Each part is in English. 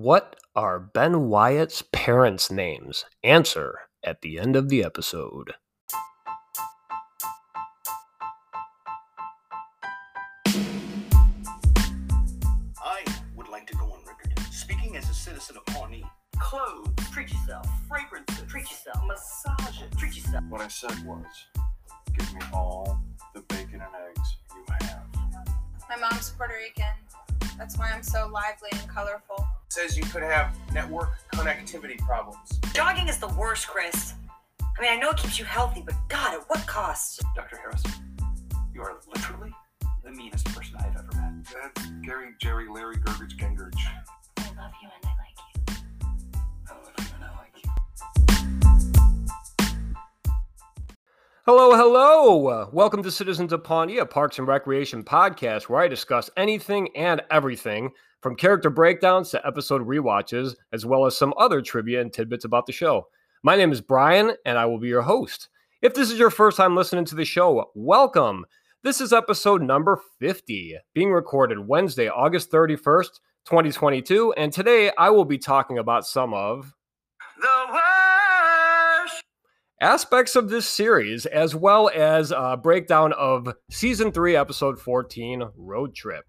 What are Ben Wyatt's parents' names? Answer at the end of the episode. I would like to go on record speaking as a citizen of Pawnee. Clothes, treat yourself. Fragrances, treat yourself. Massages, treat yourself. What I said was, give me all the bacon and eggs you have. My mom's Puerto Rican. That's why I'm so lively and colorful. Says you could have network connectivity problems. Jogging is the worst, Chris. I mean, I know it keeps you healthy, but God, at what cost? Dr. Harris, you are literally the meanest person I've ever met. That's Gary, Jerry, Larry, Gergich, Gengurch. I love you and I like you. I love you and I like you. Hello, hello. Welcome to Citizens of Pawnee, a Parks and Recreation podcast where I discuss anything and everything from character breakdowns to episode rewatches, as well as some other trivia and tidbits about the show. My name is Brian, and I will be your host. If this is your first time listening to the show, welcome. This is episode number 50, being recorded Wednesday, August 31st, 2022. And today I will be talking about some of The worst! aspects of this series, as well as a breakdown of season three, episode 14, Road Trip.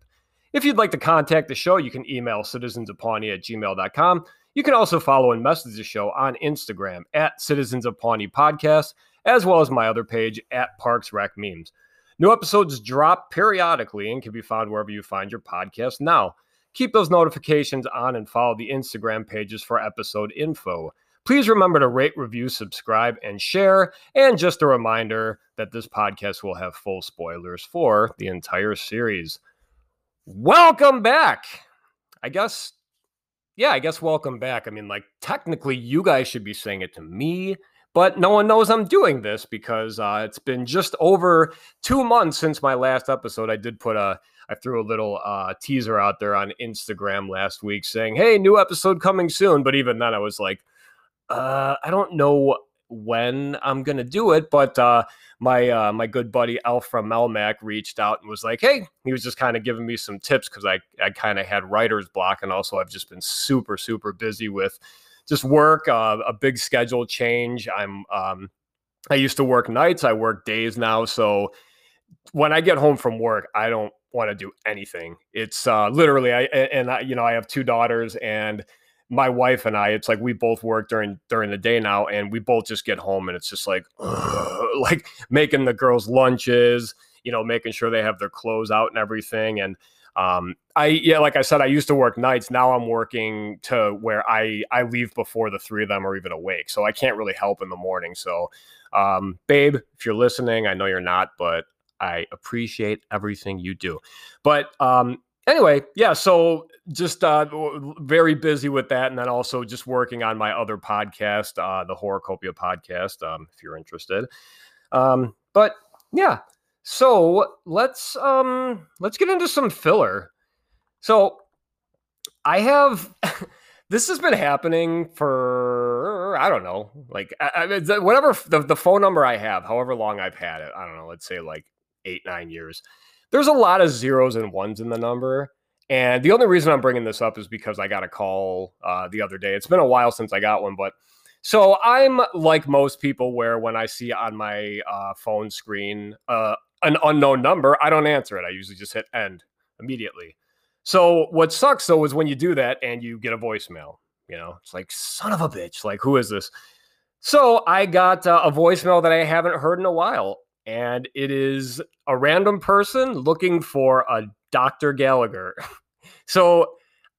If you'd like to contact the show, you can email citizensofpawnee at gmail.com. You can also follow and message the show on Instagram at Citizens of Pawnee Podcast, as well as my other page at Parks Rec Memes. New episodes drop periodically and can be found wherever you find your podcast now. Keep those notifications on and follow the Instagram pages for episode info. Please remember to rate, review, subscribe, and share. And just a reminder that this podcast will have full spoilers for the entire series. Welcome back. I guess, yeah, I guess welcome back. I mean, like, technically, you guys should be saying it to me, but no one knows I'm doing this because uh, it's been just over two months since my last episode. I did put a, I threw a little uh, teaser out there on Instagram last week saying, hey, new episode coming soon. But even then, I was like, uh, I don't know when I'm gonna do it, but uh, my uh, my good buddy Alf from Melmac reached out and was like, "Hey," he was just kind of giving me some tips because I I kind of had writer's block, and also I've just been super super busy with just work, uh, a big schedule change. I'm um, I used to work nights, I work days now, so when I get home from work, I don't want to do anything. It's uh, literally I and I, you know I have two daughters and my wife and I, it's like we both work during during the day now, and we both just get home, and it's just like like making the girls lunches, you know, making sure they have their clothes out and everything. And um, I yeah, like I said, I used to work nights. Now I'm working to where I I leave before the three of them are even awake, so I can't really help in the morning. So, um, babe, if you're listening, I know you're not, but I appreciate everything you do. But um, anyway, yeah, so just uh, very busy with that, and then also just working on my other podcast, uh, the Horrorcopia podcast, um, if you're interested. Um, but yeah, so let's um, let's get into some filler. So I have. This has been happening for I don't know, like I, I, whatever the, the phone number I have, however long I've had it. I don't know, let's say like eight nine years there's a lot of zeros and ones in the number. And the only reason I'm bringing this up is because I got a call uh, the other day. It's been a while since I got one, but so I'm like most people, where when I see on my uh, phone screen uh, an unknown number, I don't answer it. I usually just hit end immediately. So what sucks though is when you do that and you get a voicemail. You know, it's like son of a bitch. Like who is this? So I got uh, a voicemail that I haven't heard in a while, and it is a random person looking for a Dr. Gallagher. so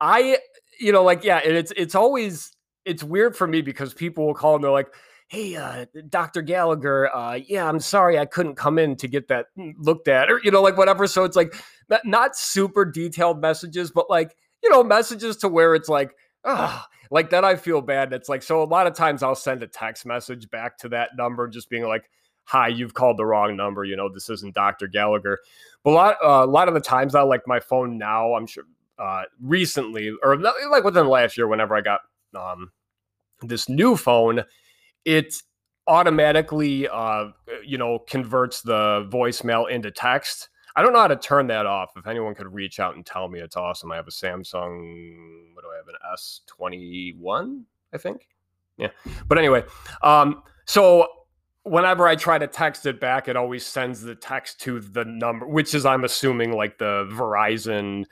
I, you know, like, yeah, and it's it's always it's weird for me because people will call and they're like, Hey, uh, Dr. Gallagher, uh, yeah, I'm sorry I couldn't come in to get that looked at, or you know, like whatever. So it's like not, not super detailed messages, but like, you know, messages to where it's like, ah, like that I feel bad. It's like so a lot of times I'll send a text message back to that number, just being like, hi, you've called the wrong number. You know, this isn't Dr. Gallagher. But a lot, uh, a lot of the times, I like my phone now. I'm sure uh, recently, or like within the last year, whenever I got um, this new phone, it automatically, uh, you know, converts the voicemail into text. I don't know how to turn that off. If anyone could reach out and tell me, it's awesome. I have a Samsung. What do I have? an S twenty one, I think. Yeah, but anyway, um, so whenever I try to text it back, it always sends the text to the number, which is I'm assuming like the Verizon,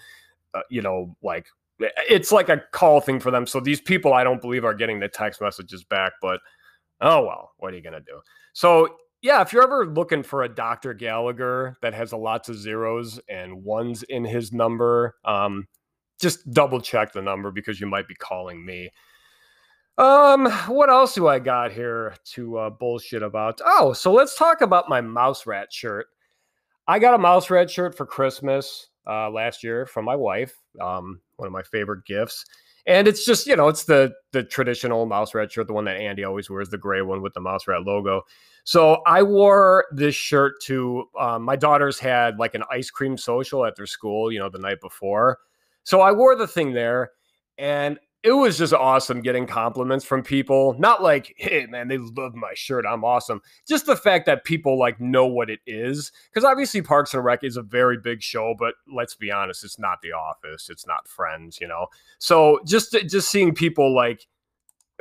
uh, you know, like it's like a call thing for them. So these people, I don't believe, are getting the text messages back. But oh well, what are you gonna do? So yeah, if you're ever looking for a Dr. Gallagher that has a lots of zeros and ones in his number, um, just double check the number because you might be calling me. Um, what else do I got here to uh, bullshit about? Oh, so let's talk about my mouse rat shirt. I got a mouse rat shirt for Christmas uh, last year from my wife. Um, one of my favorite gifts. And it's just, you know, it's the the traditional mouse rat shirt, the one that Andy always wears, the gray one with the mouse rat logo. So I wore this shirt to um, my daughters had like an ice cream social at their school, you know, the night before. So I wore the thing there, and it was just awesome getting compliments from people. Not like, hey man, they love my shirt. I'm awesome. Just the fact that people like know what it is. Because obviously Parks and Rec is a very big show, but let's be honest, it's not The Office. It's not Friends, you know. So just just seeing people like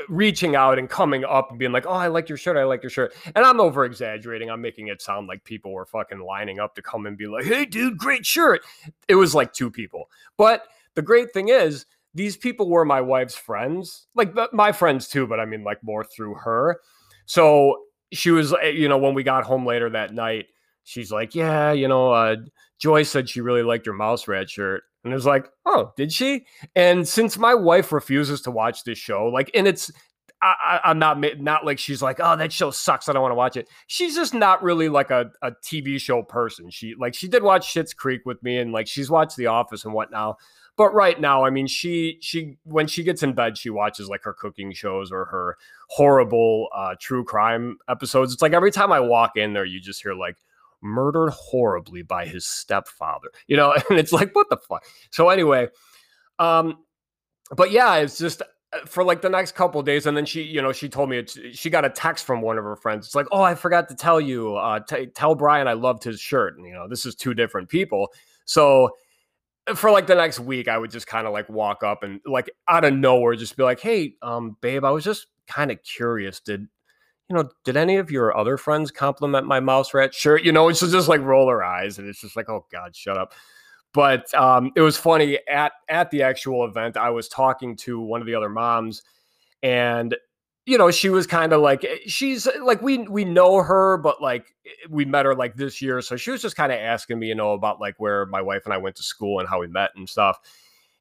reaching out and coming up and being like, "Oh, I like your shirt. I like your shirt." And I'm over exaggerating. I'm making it sound like people were fucking lining up to come and be like, "Hey, dude, great shirt." It was like two people. But the great thing is these people were my wife's friends, like my friends too, but I mean, like more through her. So she was, eh, you know, when we got home later that night, she's like, Yeah, you know, uh, Joy said she really liked your mouse rat shirt. And it was like, Oh, did she? And since my wife refuses to watch this show, like, and it's, I, am not not like she's like, oh, that show sucks. I don't want to watch it. She's just not really like a, a TV show person. She like she did watch Schitt's Creek with me, and like she's watched The Office and whatnot. But right now, I mean, she she when she gets in bed, she watches like her cooking shows or her horrible uh, true crime episodes. It's like every time I walk in there, you just hear like murdered horribly by his stepfather, you know, and it's like what the fuck. So anyway, um, but yeah, it's just uh, for like the next couple days and then she you know she told me she got a text from one of her friends it's like oh i forgot to tell you uh t- tell brian i loved his shirt and you know this is two different people so for like the next week, I would just kind of like walk up and like out of nowhere, just be like, "Hey, um, babe, I was just kind of curious. Did you know? Did any of your other friends compliment my mouse rat shirt? You know, it's just like roll her eyes, and it's just like, oh god, shut up. But um, it was funny at at the actual event. I was talking to one of the other moms, and you know, she was kind of like eh, she's eh, like we we know her, but like eh, we met her like this year, so she was just kind of asking me, you know, about like where my wife and I went to school and how we met and stuff.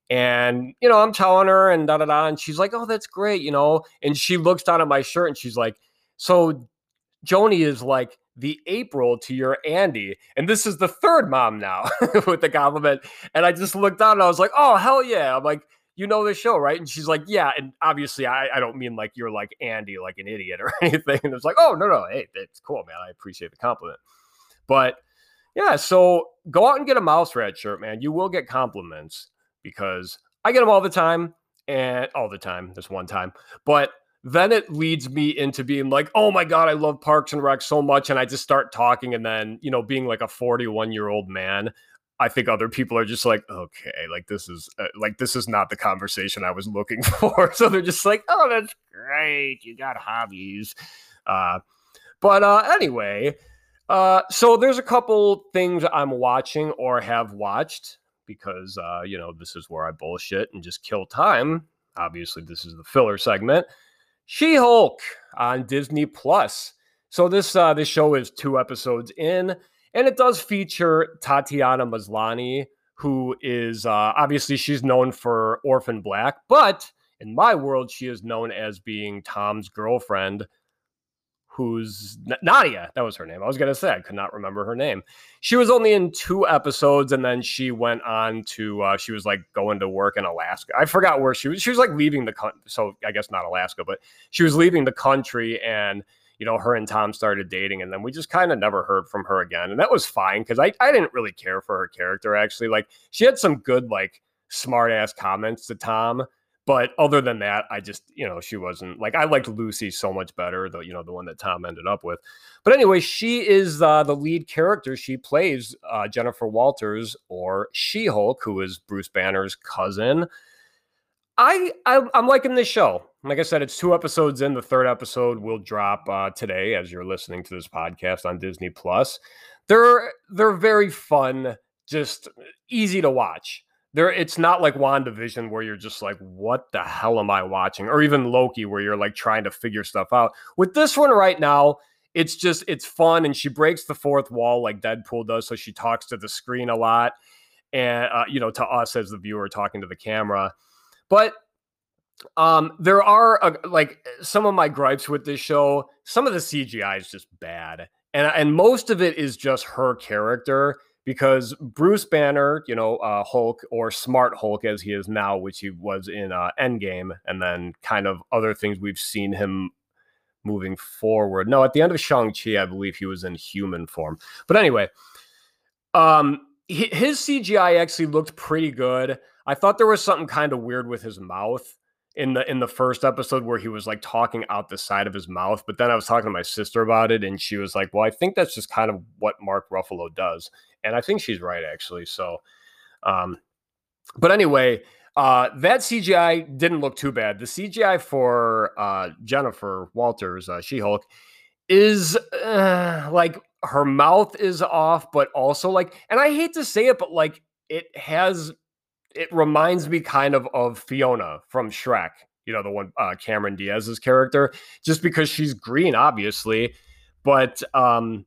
And you know, I'm telling her and da da da, and she's like, "Oh, that's great," you know. And she looks down at my shirt and she's like, "So, Joni is like the April to your Andy," and this is the third mom now with the compliment. And I just looked down and I was like, "Oh, hell yeah!" I'm like you know the show, right? And she's like, yeah. And obviously, I, I don't mean like you're like Andy, like an idiot or anything. And it's like, oh, no, no. Hey, that's cool, man. I appreciate the compliment. But yeah, so go out and get a mouse rat shirt, man. You will get compliments because I get them all the time and all the time. This one time. But then it leads me into being like, oh my God, I love Parks and Rec so much. And I just start talking. And then, you know, being like a 41 year old man, I think other people are just like, okay, like this is uh, like this is not the conversation I was looking for. so they're just like, oh, that's great, you got hobbies. Uh, but uh, anyway, uh, so there's a couple things I'm watching or have watched because uh, you know this is where I bullshit and just kill time. Obviously, this is the filler segment. She-Hulk on Disney Plus. So this uh, this show is two episodes in and it does feature Tatiana Maslany, who is uh, obviously she's known for Orphan Black, but in my world, she is known as being Tom's girlfriend, who's N- Nadia. That was her name. I was going to say, I could not remember her name. She was only in two episodes, and then she went on to, uh, she was like going to work in Alaska. I forgot where she was. She was like leaving the country. So I guess not Alaska, but she was leaving the country and you know, her and Tom started dating, and then we just kind of never heard from her again. And that was fine because I, I didn't really care for her character, actually. Like, she had some good, like, smart ass comments to Tom. But other than that, I just, you know, she wasn't like I liked Lucy so much better, the you know, the one that Tom ended up with. But anyway, she is uh, the lead character. She plays uh, Jennifer Walters or She Hulk, who is Bruce Banner's cousin. I, I I'm liking this show. Like I said, it's two episodes in. The third episode will drop uh, today as you're listening to this podcast on Disney Plus. They're they're very fun, just easy to watch. There, it's not like WandaVision where you're just like, what the hell am I watching? Or even Loki where you're like trying to figure stuff out. With this one right now, it's just it's fun and she breaks the fourth wall like Deadpool does. So she talks to the screen a lot and uh, you know to us as the viewer talking to the camera. But um, there are uh, like some of my gripes with this show. Some of the CGI is just bad, and and most of it is just her character because Bruce Banner, you know, uh, Hulk or Smart Hulk as he is now, which he was in uh, Endgame, and then kind of other things we've seen him moving forward. No, at the end of Shang Chi, I believe he was in human form. But anyway, um, his CGI actually looked pretty good. I thought there was something kind of weird with his mouth in the in the first episode where he was like talking out the side of his mouth. But then I was talking to my sister about it, and she was like, "Well, I think that's just kind of what Mark Ruffalo does," and I think she's right actually. So, um, but anyway, uh, that CGI didn't look too bad. The CGI for uh, Jennifer Walters, uh, She Hulk, is uh, like her mouth is off, but also like, and I hate to say it, but like it has it reminds me kind of of Fiona from Shrek, you know, the one uh, Cameron Diaz's character, just because she's green, obviously. But um,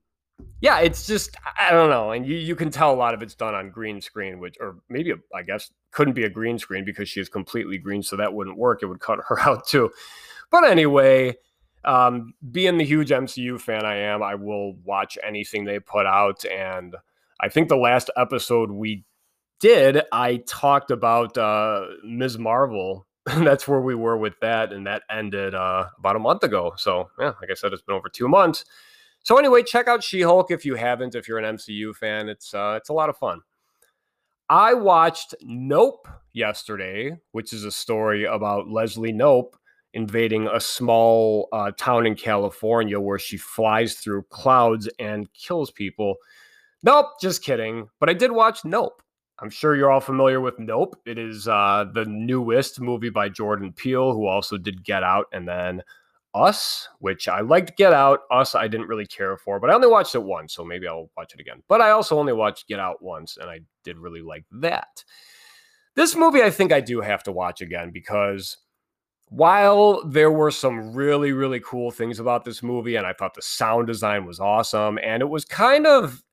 yeah, it's just I don't know, and you you can tell a lot of it's done on green screen, which or maybe I guess couldn't be a green screen because she is completely green, so that wouldn't work. It would cut her out too. But anyway, um, being the huge MCU fan I am, I will watch anything they put out, and I think the last episode we did, I talked about uh, Ms. Marvel. That's where we were with that, and that ended uh, about a month ago. So, yeah, like I said, it's been over two months. So, anyway, check out She-Hulk if you haven't. If you're an MCU fan, it's uh, it's a lot of fun. I watched Nope yesterday, which is a story about Leslie Knope invading a small uh, town in California where she flies through clouds and kills people. Nope, just kidding. But I did watch Nope. I'm sure you're all familiar with Nope. It is uh, the newest movie by Jordan Peele, who also did Get Out and then Us, which I liked Get Out. Us, I didn't really care for, but I only watched it once, so maybe I'll watch it again. But I also only watched Get Out once, and I did really like that. This movie, I think I do have to watch again because while there were some really, really cool things about this movie, and I thought the sound design was awesome, and it was kind of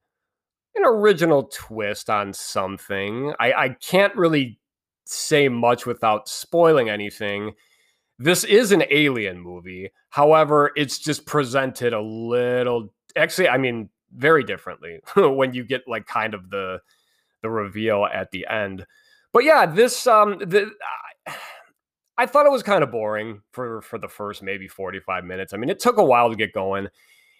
original twist on something. I, I can't really say much without spoiling anything. This is an alien movie. However, it's just presented a little actually, I mean, very differently when you get like kind of the the reveal at the end. But yeah, this um the I thought it was kind of boring for for the first maybe 45 minutes. I mean, it took a while to get going.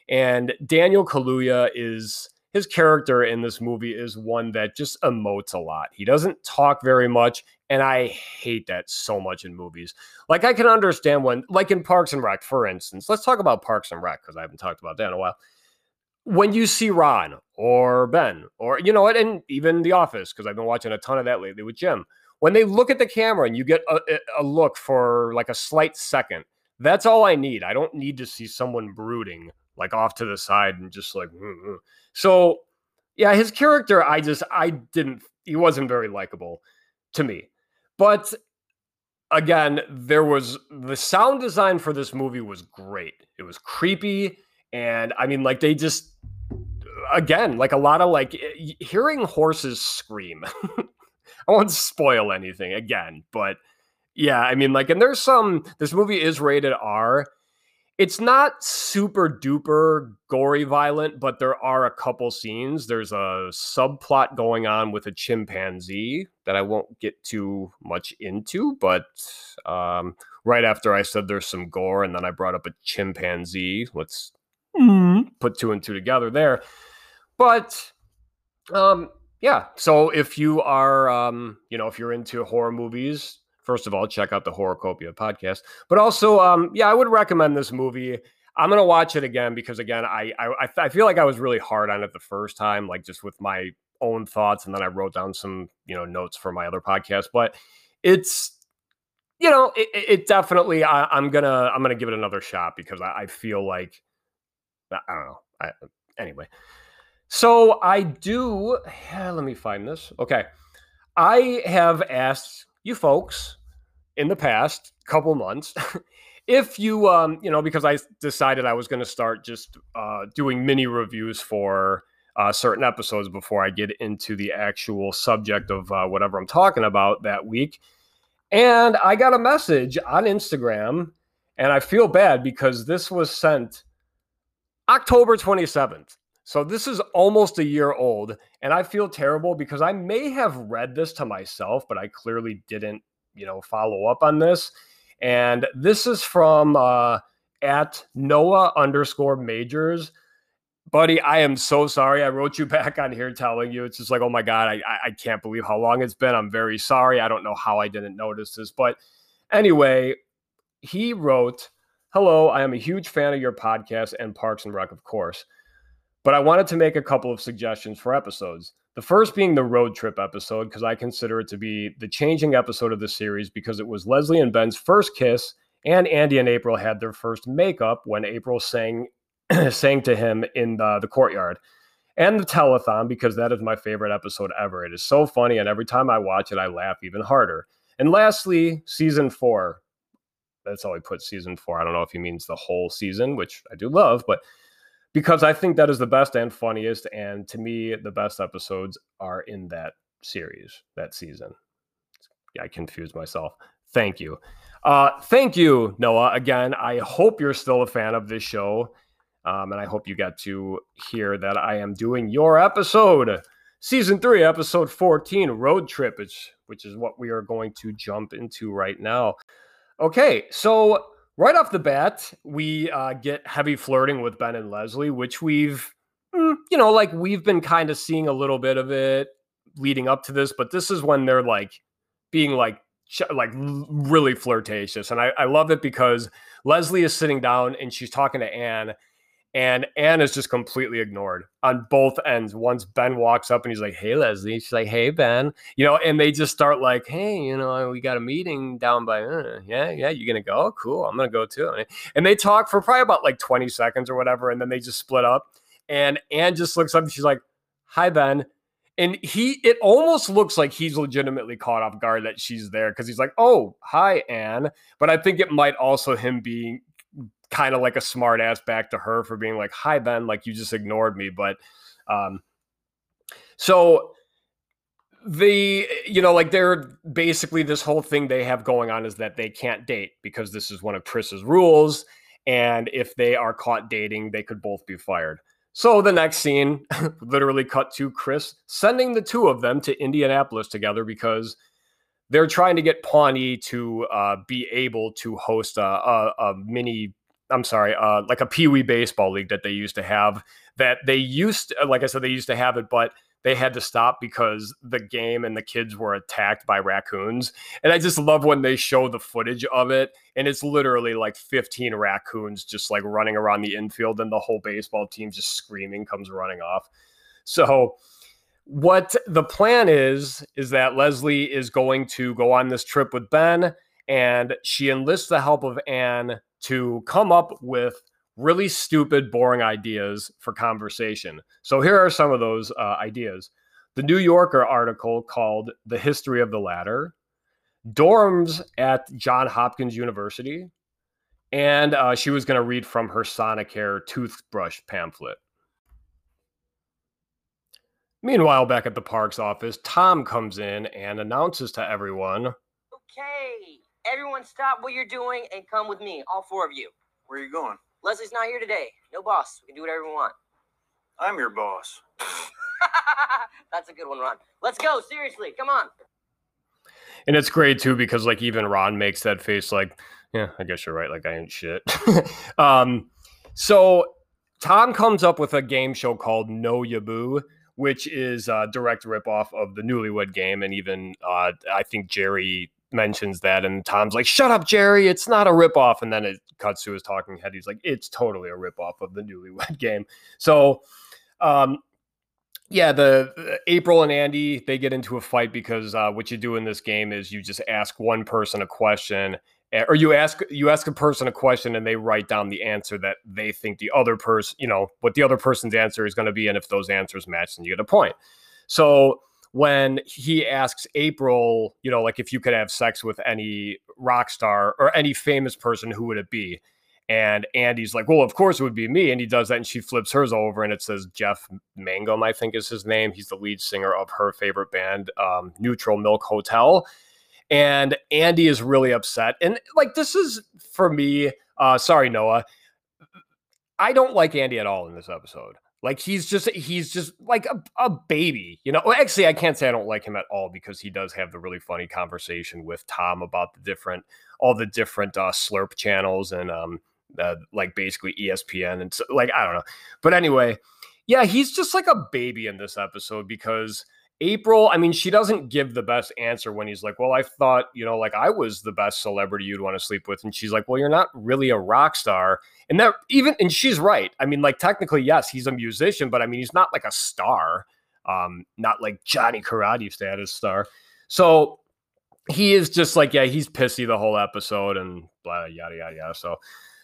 And Daniel Kaluuya is his character in this movie is one that just emotes a lot. He doesn't talk very much, and I hate that so much in movies. Like I can understand when, like in Parks and Rec, for instance. Let's talk about Parks and Rec because I haven't talked about that in a while. When you see Ron or Ben or you know what, and even The Office because I've been watching a ton of that lately with Jim. When they look at the camera and you get a, a look for like a slight second, that's all I need. I don't need to see someone brooding like off to the side and just like. Mm-hmm. So yeah, his character, I just I didn't. He wasn't very likable to me, but again, there was the sound design for this movie was great. It was creepy, and I mean, like they just again, like a lot of like eh, hearing horses scream. I won't spoil anything again, but yeah, I mean, like, and there's some. This movie is rated R, it's not super duper gory violent, but there are a couple scenes. There's a subplot going on with a chimpanzee that I won't get too much into, but um, right after I said there's some gore and then I brought up a chimpanzee, let's mm-hmm. put two and two together there. But um, yeah, so if you are, um, you know, if you're into horror movies, first of all, check out the Horrorcopia podcast. But also, um, yeah, I would recommend this movie. I'm gonna watch it again because again, I, I I feel like I was really hard on it the first time, like just with my own thoughts, and then I wrote down some you know notes for my other podcast. But it's you know, it, it it definitely. I, I'm gonna I'm gonna give it another shot because I, I feel like I I don't know. I, anyway, so I do. yeah, let me find this. Okay, I have asked you folks in the past couple months if you um you know because I decided I was going to start just uh, doing mini reviews for uh, certain episodes before I get into the actual subject of uh, whatever I'm talking about that week. And I got a message on Instagram, and I feel bad because this was sent October 27th. So this is almost a year old, and I feel terrible because I may have read this to myself, but I clearly didn't, you know, follow up on this. And this is from uh, at Noah underscore majors buddy, I am so sorry. I wrote you back on here telling you it's just like, oh my god, I I- can't believe how long it's been. I'm very sorry. I don't know how I didn't notice this, but anyway, he wrote, "Hello, I am a huge fan of your podcast and Parks and Rec, of course, but I wanted to make a couple of suggestions for episodes." The first being the road trip episode, because I consider it to be the changing episode of the series because it was Leslie and Ben's first kiss, and Andy and April had their first makeup when April sang sang to him in the, the courtyard and the telethon because that is my favorite episode ever. It is so funny, and every time I watch it, I laugh even harder. And lastly, season four. That's how he put season four. I don't know if he means the whole season, which I do love, but because I think that is the best and funniest, and to me, the best episodes are in that series, that season. I confused myself. Thank you. Uh, thank you, Noah. Again, I hope you're still a fan of this show. Um, and I hope you got to hear that I am doing your episode, season three, episode 14, Road Trip, which, which is what we are going to jump into right now. Okay, so right off the bat, we uh, get heavy flirting with Ben and Leslie, which we've, mm, you know, like we've been kind of seeing a little bit of it leading up to this, but this is when they're like being like, like really flirtatious. And I, I love it because Leslie is sitting down and she's talking to Anne and Anne is just completely ignored on both ends. Once Ben walks up and he's like, "Hey, Leslie," she's like, "Hey, Ben," you know, and they just start like, "Hey, you know, we got a meeting down by, uh, yeah, yeah, you gonna go? Cool, I'm gonna go too." And they talk for probably about like 20 seconds or whatever, and then they just split up. And Anne just looks up and she's like, "Hi, Ben." And he, it almost looks like he's legitimately caught off guard that she's there because he's like, "Oh, hi, Anne." But I think it might also him being kind of like a smart ass back to her for being like, hi, Ben, like you just ignored me. But um, so the, you know, like they're basically this whole thing they have going on is that they can't date because this is one of Chris's rules. And if they are caught dating, they could both be fired. So the next scene literally cut to Chris sending the two of them to Indianapolis together because they're trying to get Pawnee to uh, be able to host a, a, a mini I'm sorry, uh, like a Pee Wee baseball league that they used to have. That they used, like I said, they used to have it, but they had to stop because the game and the kids were attacked by raccoons. And I just love when they show the footage of it, and it's literally like 15 raccoons just like running around the infield, and the whole baseball team just screaming comes running off. So what the plan is is that Leslie is going to go on this trip with Ben and she enlists the help of Anne to come up with really stupid, boring ideas for conversation. So here are some of those uh, ideas. The New Yorker article called The History of the Ladder, dorms at John Hopkins University, and uh, she was going to read from her Sonicare toothbrush pamphlet. Meanwhile, back at the park's office, Tom comes in and announces to everyone Okay, everyone stop what you're doing and come with me, all four of you. Where are you going? Leslie's not here today. No boss. We can do whatever we want. I'm your boss. That's a good one, Ron. Let's go, seriously. Come on. And it's great too because like even Ron makes that face like, yeah, I guess you're right. Like I ain't shit. um, so Tom comes up with a game show called Know Ya Boo, which is a direct ripoff of the Newlywed Game, and even uh, I think Jerry mentions that, and Tom's like, "Shut up, Jerry! It's not a ripoff." And then it cuts to his talking head. He's like, "It's totally a ripoff of the Newlywed Game." So. Um, yeah, the, the April and Andy they get into a fight because uh, what you do in this game is you just ask one person a question, eh, or you ask you ask a person a question and they write down the answer that they think the other person, you know, what the other person's answer is going to be, and if those answers match, then you get a point. So when he asks April, you know, like if you could have sex with any rock star or any famous person, who would it be? And Andy's like, well, of course it would be me. And he does that, and she flips hers over, and it says Jeff Mangum, I think is his name. He's the lead singer of her favorite band, um, Neutral Milk Hotel. And Andy is really upset. And like, this is for me, uh, sorry, Noah. I don't like Andy at all in this episode. Like he's just he's just like a, a baby, you know. Actually, I can't say I don't like him at all because he does have the really funny conversation with Tom about the different all the different uh, slurp channels and um uh, like basically ESPN and so, like I don't know. But anyway, yeah, he's just like a baby in this episode because April, I mean, she doesn't give the best answer when he's like, "Well, I thought, you know, like I was the best celebrity you'd want to sleep with." And she's like, "Well, you're not really a rock star." And that even and she's right. I mean, like technically, yes, he's a musician, but I mean, he's not like a star. Um, not like Johnny Karate status star. So he is just like, yeah, he's pissy the whole episode and blah yada yada yada. So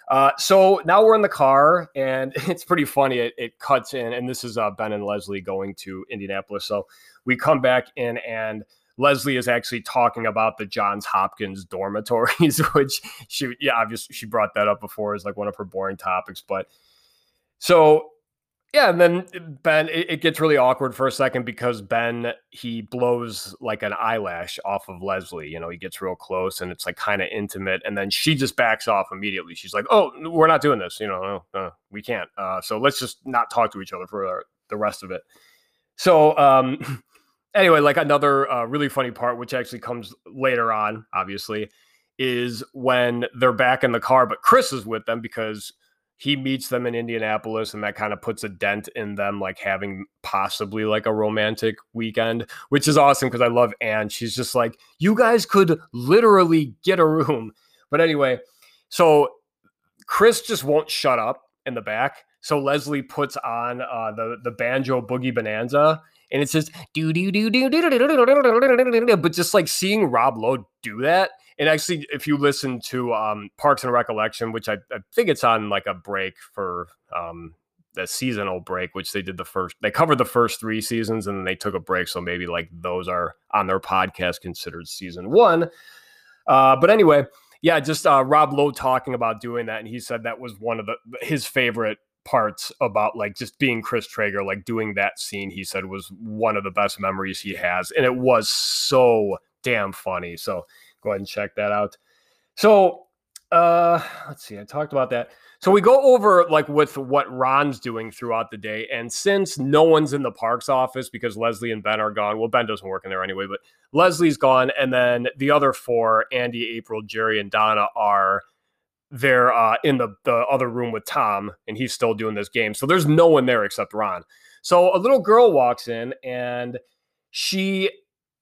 uh, so now we're in the car, and it's pretty funny. It, it cuts in, and this is uh, Ben and Leslie going to Indianapolis. So we come back in, and Leslie is actually talking about the Johns Hopkins dormitories, which she, yeah, obviously she brought that up before as like one of her boring topics. But so yeah, and then Ben, it, it, gets really awkward for a second because Ben he blows like an eyelash off of Leslie. You know, he gets real close and it's like kind of intimate, and then she just backs off immediately. She's like, "Oh, we're not doing this. You know, no, no, we can't. Uh, so let's just not talk to each other for the rest of it." So, um, anyway, like another uh, really funny part, which actually comes later on, obviously, is when they're back in the car, but Chris is with them because he meets them in Indianapolis and that kind of puts a dent in them like having possibly like a romantic weekend, which is awesome because I love Anne. She's just like, you guys could literally get a room. But anyway, so Chris just won't shut up in the back. So Leslie puts on uh, the the banjo boogie bonanza, and it says do do do do do do but just like seeing Rob Lowe do that and actually, if you listen to um, Parks and Recollection, which I, I, think it's on like a break for um, the seasonal break, which they did the first, they covered the first three seasons and then they took a break. So maybe like those are on their podcast considered season one. Uh, but anyway, yeah, just uh, Rob Lowe talking about doing that. And he said that was one of the, his favorite parts about like just being Chris Traeger, like doing that scene, he said was one of the best memories he has. And it was so damn funny. So go ahead and check that out. So uh let's see, I talked about that. So we go over like with what Ron's doing throughout the day. And since no one's in the parks office because Leslie and Ben are gone, well, Ben doesn't work in there anyway, but Leslie's gone. And then the other four, Andy, April, Jerry, and Donna, are there uh, in the, the other room with Tom, and he's still doing this game. So there's no one there except Ron. So a little girl walks in and she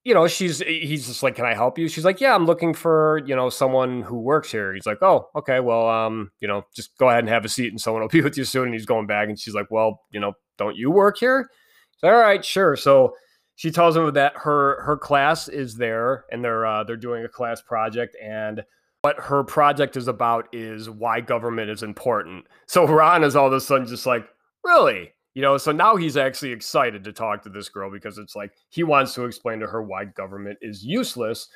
you know, she's he's just like, "Can I help you?" She's like, "Yeah, I'm looking for you know someone who works here." He's like, "Oh, okay, well, um, you know, just go ahead and have a seat, and someone will be with you soon." And he's going back, and she's like, "Well, you know, don't you work here?" "All right, sure." So she tells him that her her class is there, and they're uh, they're doing a class project, and what her project is about is why government is important. So Ron is all of a sudden just like, "Really?" You know, so now he's actually excited to talk to this girl because it's like he wants to explain to her why government is useless,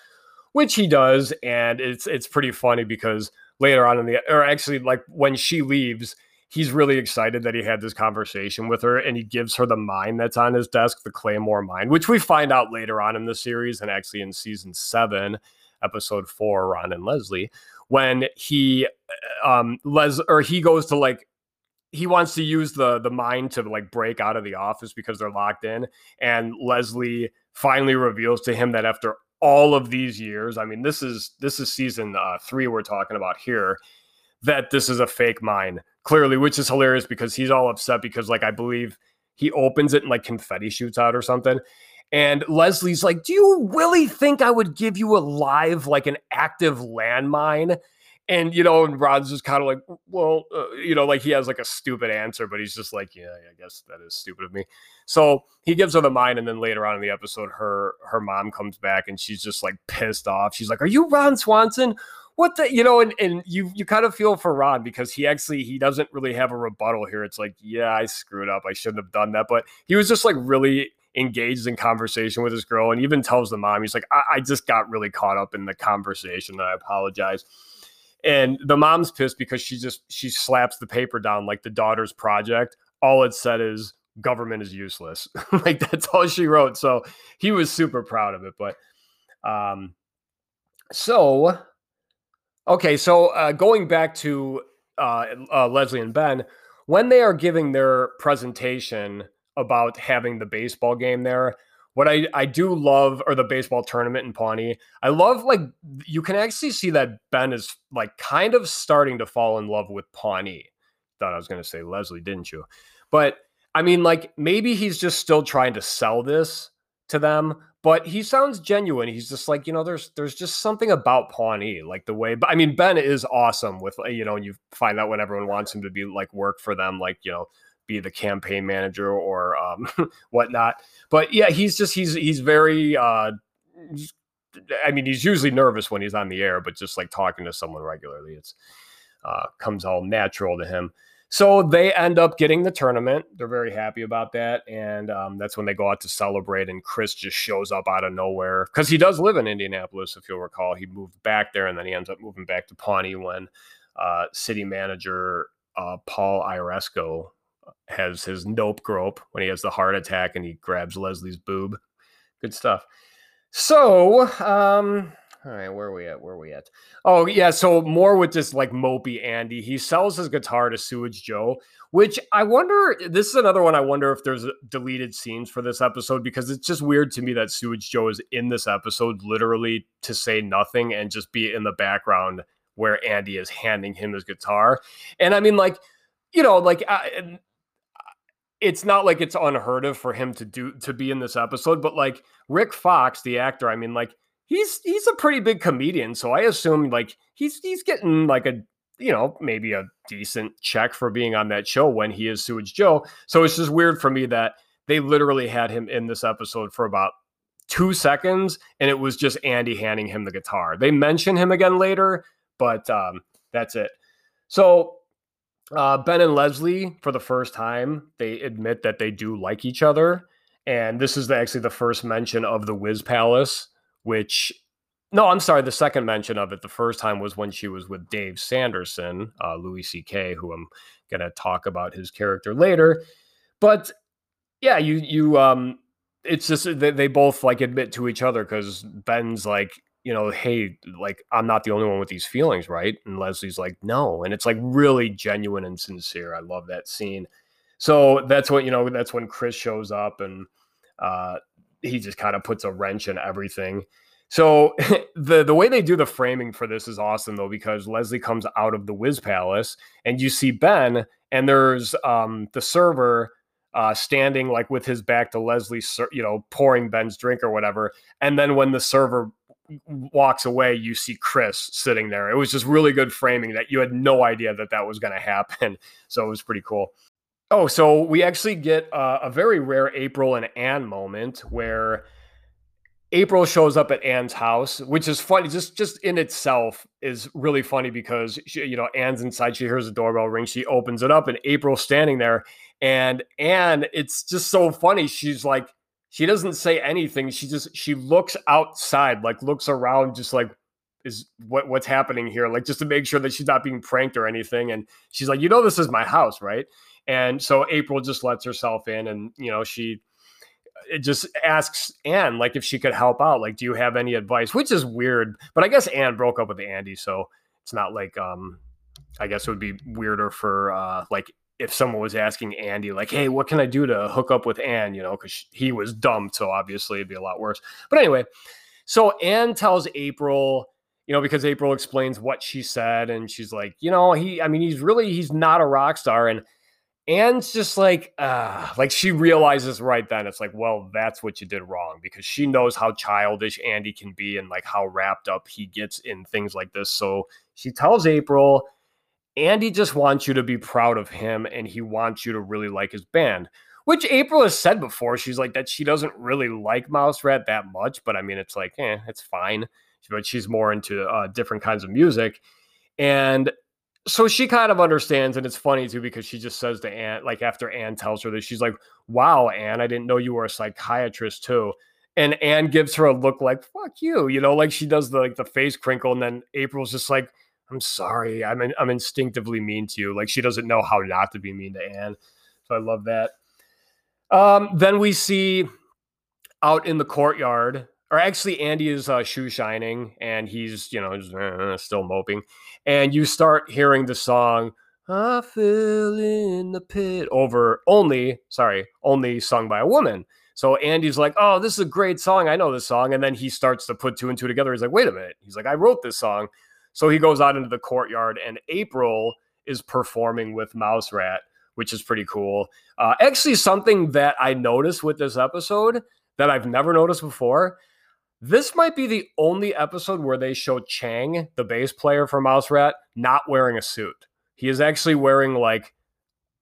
which he does, and it's it's pretty funny because later on in the or actually like when she leaves, he's really excited that he had this conversation with her and he gives her the mine that's on his desk, the Claymore mine, which we find out later on in the series and actually in season 7, episode 4, Ron and Leslie, when he uh, um Les or he goes to like he wants to use the the mind to like break out of the office because they're locked in and leslie finally reveals to him that after all of these years i mean this is this is season uh, three we're talking about here that this is a fake mine clearly which is hilarious because he's all upset because like i believe he opens it and like confetti shoots out or something and leslie's like do you really think i would give you a live like an active landmine And, you know, and Ron's just kind of like, well, uh, you know, like he has like a stupid answer, but he's just like, yeah, I guess that is stupid of me. So he gives her the mine. And then later on in the episode, her, her mom comes back and she's just like pissed off. She's like, are you Ron Swanson? What the, you know, and, and you, you kind of feel for Ron because he actually, he doesn't really have a rebuttal here. It's like, yeah, I screwed up. I shouldn't have done that. But he was just like really engaged in conversation with this girl and even tells the mom, he's like, I, I just got really caught up in the conversation. And I apologize. And the mom's pissed because she just she slaps the paper down like the daughter's project. All it said is government is useless. Like that's all she wrote. So he was super proud of it but um so okay so uh going back to uh, uh leslie and ben when they are giving their presentation about having the baseball game there what I, I do love or the baseball tournament in Pawnee. I love like you can actually see that Ben is like kind of starting to fall in love with Pawnee. Thought I was gonna say Leslie, didn't you? But I mean, like maybe he's just still trying to sell this to them, but he sounds genuine. He's just like, you know, there's there's just something about Pawnee, like the way. But I mean, Ben is awesome with you know, and you find out when everyone wants him to be like work for them, like you know, be the campaign manager or um, whatnot. But yeah, he's just he's he's very. Uh, I mean, he's usually nervous when he's on the air, but just like talking to someone regularly, it's uh, comes all natural to him. So they end up getting the tournament. They're very happy about that, and um, that's when they go out to celebrate. And Chris just shows up out of nowhere because he does live in Indianapolis, if you'll recall. He moved back there, and then he ends up moving back to Pawnee when uh, city manager uh, Paul Iaresco has his nope grope when he has the heart attack and he grabs Leslie's boob. Good stuff. So, um, all right, where are we at? Where are we at? Oh, yeah. So more with this like mopey Andy. He sells his guitar to Sewage Joe, which I wonder. This is another one. I wonder if there's deleted scenes for this episode because it's just weird to me that Sewage Joe is in this episode literally to say nothing and just be in the background where Andy is handing him his guitar. And I mean, like, you know, like. Uh, it's not like it's unheard of for him to do to be in this episode, but like Rick Fox, the actor, I mean, like he's he's a pretty big comedian, so I assume like he's he's getting like a you know maybe a decent check for being on that show when he is Sewage Joe. So it's just weird for me that they literally had him in this episode for about two seconds, and it was just Andy handing him the guitar. They mention him again later, but um, that's it. So uh, ben and Leslie, for the first time, they admit that they do like each other. And this is the, actually the first mention of the Wiz Palace, which, no, I'm sorry, the second mention of it. The first time was when she was with Dave Sanderson, uh, Louis C.K., who I'm going to talk about his character later. But yeah, you, you, um, it's just they, they both like admit to each other because Ben's like, you know, hey, like I'm not the only one with these feelings, right? And Leslie's like, no. And it's like really genuine and sincere. I love that scene. So that's what, you know, that's when Chris shows up and uh he just kind of puts a wrench in everything. So the the way they do the framing for this is awesome though, because Leslie comes out of the Wiz Palace and you see Ben and there's um the server uh, standing like with his back to Leslie, you know, pouring Ben's drink or whatever. And then when the server walks away, you see Chris sitting there. It was just really good framing that you had no idea that that was going to happen. So it was pretty cool. Oh, so we actually get a very rare April and Anne moment where April shows up at Anne's house, which is funny. Just just in itself is really funny because she, you know Anne's inside. She hears the doorbell ring. She opens it up, and April's standing there. And Anne, it's just so funny. She's like she doesn't say anything. She just she looks outside, like looks around, just like is what what's happening here, like just to make sure that she's not being pranked or anything. And she's like, you know, this is my house, right? And so April just lets herself in, and you know, she it just asks Anne like if she could help out. Like, do you have any advice? Which is weird, but I guess Anne broke up with Andy, so it's not like um I guess it would be weirder for uh like if someone was asking Andy, like, hey, what can I do to hook up with Anne? You know, because he was dumped. So obviously it'd be a lot worse. But anyway, so Anne tells April, you know, because April explains what she said. And she's like, you know, he, I mean, he's really, he's not a rock star. And Anne's just like, uh, like she realizes right then, it's like, well, that's what you did wrong because she knows how childish Andy can be and like how wrapped up he gets in things like this. So she tells April, Andy just wants you to be proud of him and he wants you to really like his band, which April has said before. She's like that she doesn't really like Mouse Rat that much, but I mean, it's like, eh, it's fine. But she's more into uh, different kinds of music. And so she kind of understands, and it's funny too because she just says to Anne, like after Anne tells her this, she's like, "Wow, Anne, I didn't know you were a psychiatrist too." And Anne gives her a look like "fuck you," you know, like she does the like the face crinkle, and then April's just like, "I'm sorry, I'm in, I'm instinctively mean to you." Like she doesn't know how not to be mean to Anne, so I love that. Um, then we see out in the courtyard or actually Andy is uh, shoe shining and he's you know uh, still moping, and you start hearing the song "I fell in the pit" over only sorry only sung by a woman. So Andy's like, "Oh, this is a great song. I know this song," and then he starts to put two and two together. He's like, "Wait a minute." He's like, "I wrote this song." So he goes out into the courtyard, and April is performing with Mouse Rat, which is pretty cool. Uh, actually, something that I noticed with this episode that I've never noticed before this might be the only episode where they show Chang, the bass player for Mouse Rat, not wearing a suit. He is actually wearing like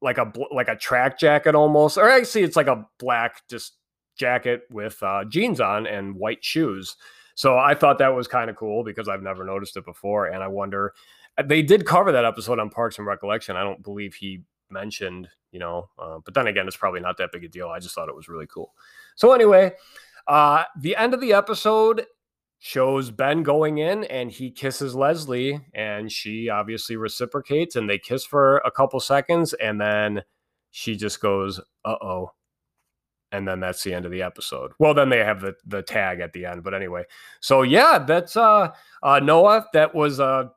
like a like a track jacket almost, or actually it's like a black just jacket with uh, jeans on and white shoes. So I thought that was kind of cool because I've never noticed it before, and I wonder uh, they did cover that episode on Parks and Recollection. I don't believe he mentioned, you know, uh, but then again, it's probably not that big a deal. I just thought it was really cool. So anyway, uh, the end of the episode shows Ben going in and he kisses Leslie and she obviously reciprocates and they kiss for a couple seconds and then she just goes, "Uh oh." And then that's the end of the episode. Well, then they have the the tag at the end, but anyway. So yeah, that's uh, uh Noah. That was a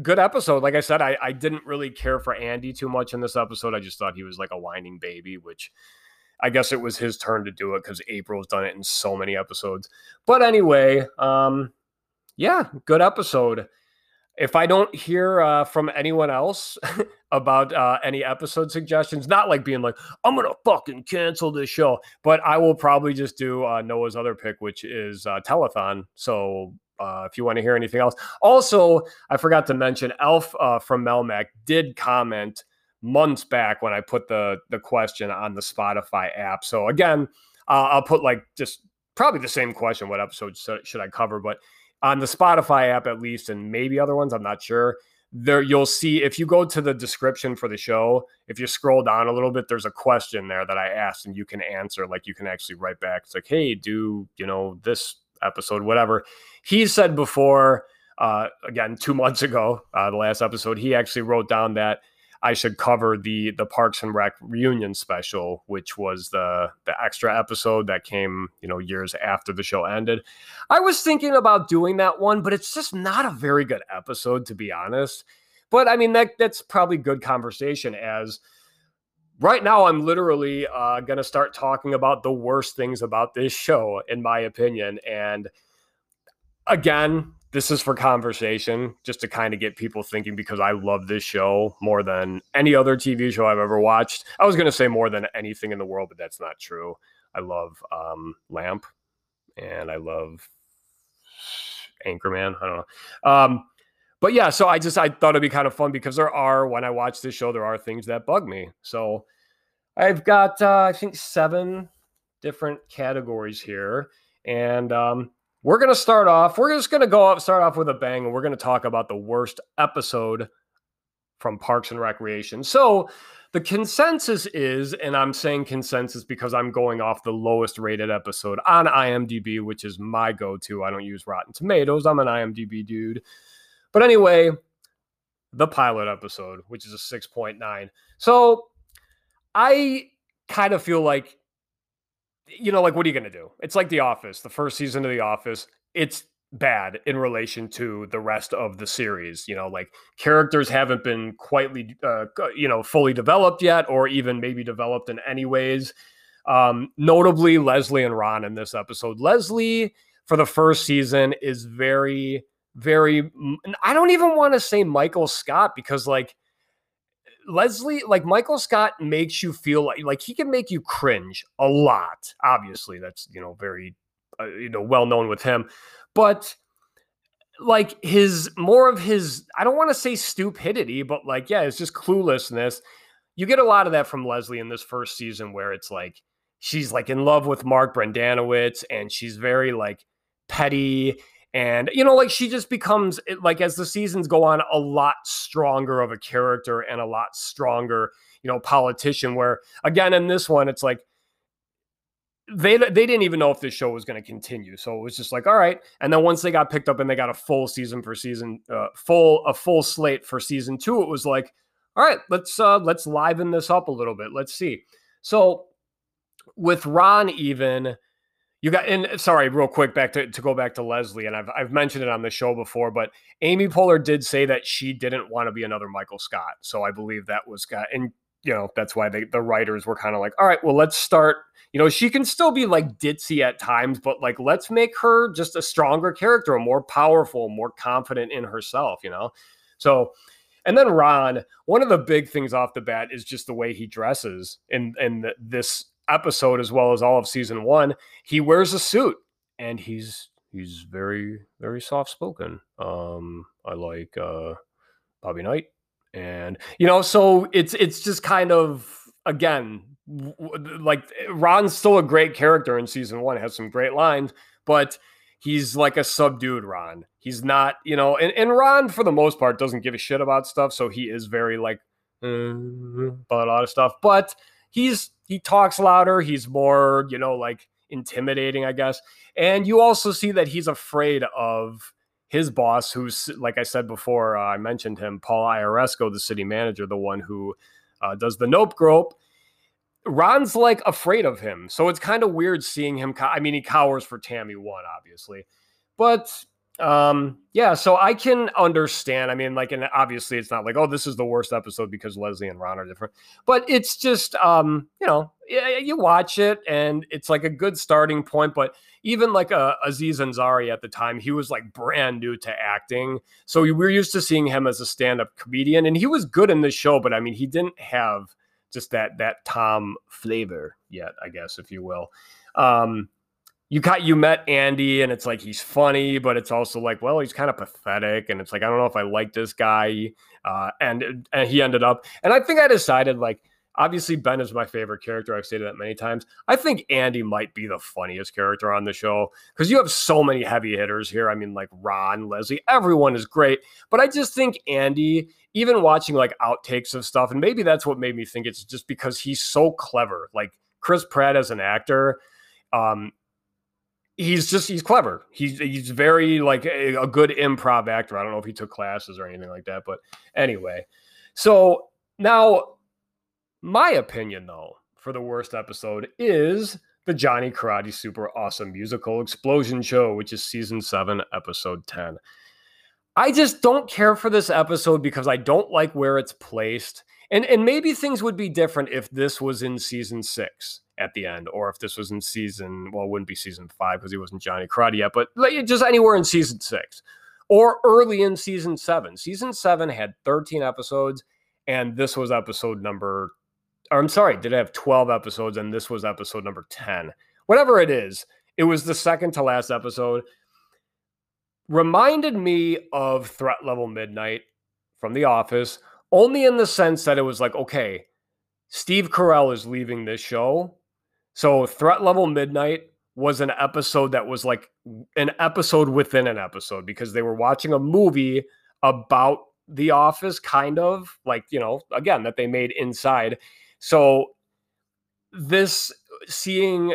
good episode. Like I said, I I didn't really care for Andy too much in this episode. I just thought he was like a whining baby, which I guess it was his turn to do it because April's done it in so many episodes. But anyway, um, yeah, good episode. If I don't hear uh, from anyone else about uh, any episode suggestions, not like being like, I'm going to fucking cancel this show, but I will probably just do uh, Noah's other pick, which is uh, Telethon. So uh, if you want to hear anything else. Also, I forgot to mention, ALF uh, from Melmac did comment months back when I put the the question on the Spotify app. So again, I'll put like just probably the same question: What episode should I cover? But on the Spotify app, at least, and maybe other ones, I'm not sure. There, you'll see if you go to the description for the show. If you scroll down a little bit, there's a question there that I asked, and you can answer. Like you can actually write back. It's like, hey, do you know this episode, whatever. He said before, uh, again, two months ago, uh, the last episode, he actually wrote down that I should cover the the Parks and Rec reunion special, which was the the extra episode that came, you know, years after the show ended. I was thinking about doing that one, but it's just not a very good episode to be honest. But I mean that that's probably good conversation as right now I'm literally uh, going to start talking about the worst things about this show in my opinion and again this is for conversation, just to kind of get people thinking because I love this show more than any other TV show I've ever watched. I was going to say more than anything in the world, but that's not true. I love um, Lamp and I love Anchorman. I don't know. Um, but yeah, so I just I thought it'd be kind of fun because there are when I watch this show, there are things that bug me. So I've got uh, I think seven different categories here, and um, we're going to start off, we're just going to go up, start off with a bang, and we're going to talk about the worst episode from Parks and Recreation. So the consensus is, and I'm saying consensus because I'm going off the lowest rated episode on IMDb, which is my go to. I don't use Rotten Tomatoes, I'm an IMDb dude. But anyway, the pilot episode, which is a 6.9. So I kind of feel like you know, like what are you going to do? It's like The Office, the first season of The Office. It's bad in relation to the rest of the series. You know, like characters haven't been quite, uh, you know, fully developed yet, or even maybe developed in any ways. Um, notably, Leslie and Ron in this episode. Leslie for the first season is very, very. I don't even want to say Michael Scott because like Leslie, like Michael Scott, makes you feel like like he can make you cringe a lot. Obviously, that's you know very uh, you know well known with him, but like his more of his I don't want to say stupidity, but like yeah, it's just cluelessness. You get a lot of that from Leslie in this first season, where it's like she's like in love with Mark Brendanawicz, and she's very like petty and, you know, like she just becomes, like, as the seasons go on, a lot stronger of a character and a lot stronger, you know, politician. Where, again, in this one, it's like, they, they didn't even know if this show was going to continue. So it was just like, all right. And then once they got picked up and they got a full season for season, uh, full, a full slate for season two, it was like, all right, let's, uh, let's liven this up a little bit. Let's see. So with Ron, even, you got and uh, sorry, real quick back to, to go back to Leslie, and I've I've mentioned it on the show before, but Amy Poehler did say that she didn't want to be another Michael Scott. So I believe that was got and you know, that's why they, the writers were kind of like, all right, well, let's start. You know, she can still be like ditzy at times, but like, let's make her just a stronger character, more powerful, more confident in herself, you know? So, and then Ron, one of the big things off the bat is just the way he dresses in, in this episode as well as all of season one, he wears a suit and he's he's very very soft spoken. Um, I like uh, Bobby Knight, and you know, so it's it's just kind of again like Ron's still a great character in season one, has some great lines, but he's like a subdued Ron. He's not, you know, and, and Ron for the most part doesn't give a shit about stuff, so he is very like uh, about a lot of stuff, but he's he talks louder. He's more, you know, like intimidating, I guess. And you also see that he's afraid of his boss, who's, like I said before, uh, I mentioned him, Paul Iaresco, the city manager, the one who uh, does the nope grope. Ron's like afraid of him. So it's kind of weird seeing him. Co- I mean, he cowers for Tammy one, obviously. But um, yeah, so I can understand. I mean, like, and obviously it's not like, oh, this is the worst episode because Leslie and Ron are different, but it's just, um, you know, you watch it and it's like a good starting point. But even like uh, Aziz Ansari at the time, he was like brand new to acting. So we were used to seeing him as a stand up comedian and he was good in the show, but I mean, he didn't have just that, that Tom flavor yet, I guess, if you will. Um, you got you met Andy and it's like he's funny, but it's also like, well, he's kind of pathetic, and it's like I don't know if I like this guy. Uh, and and he ended up, and I think I decided like obviously Ben is my favorite character. I've stated that many times. I think Andy might be the funniest character on the show because you have so many heavy hitters here. I mean, like Ron, Leslie, everyone is great, but I just think Andy. Even watching like outtakes of stuff, and maybe that's what made me think it's just because he's so clever. Like Chris Pratt as an actor, um, he's just he's clever. He's he's very like a, a, good improv actor. I don't know if he took classes or anything like that, but anyway. So now my opinion though for the worst episode is the Johnny Karate Super Awesome Musical Explosion Show, which is season 7, episode 10. I just don't care for this episode because I don't like where it's placed. And and maybe things would be different if this was in season 6 at the end, or if this was in season, well, it wouldn't be season five because he wasn't Johnny Karate yet, but just anywhere in season six or early in season seven. Season seven had 13 episodes, and this was episode number, I'm sorry, did it have 12 episodes? And this was episode number 10. Whatever it is, it was the second to last episode. Reminded me of Threat Level Midnight from The Office, only in the sense that it was like, okay, Steve Carell is leaving this show. So Threat Level Midnight was an episode that was like an episode within an episode because they were watching a movie about The Office, kind of like, you know, again, that they made inside. So this seeing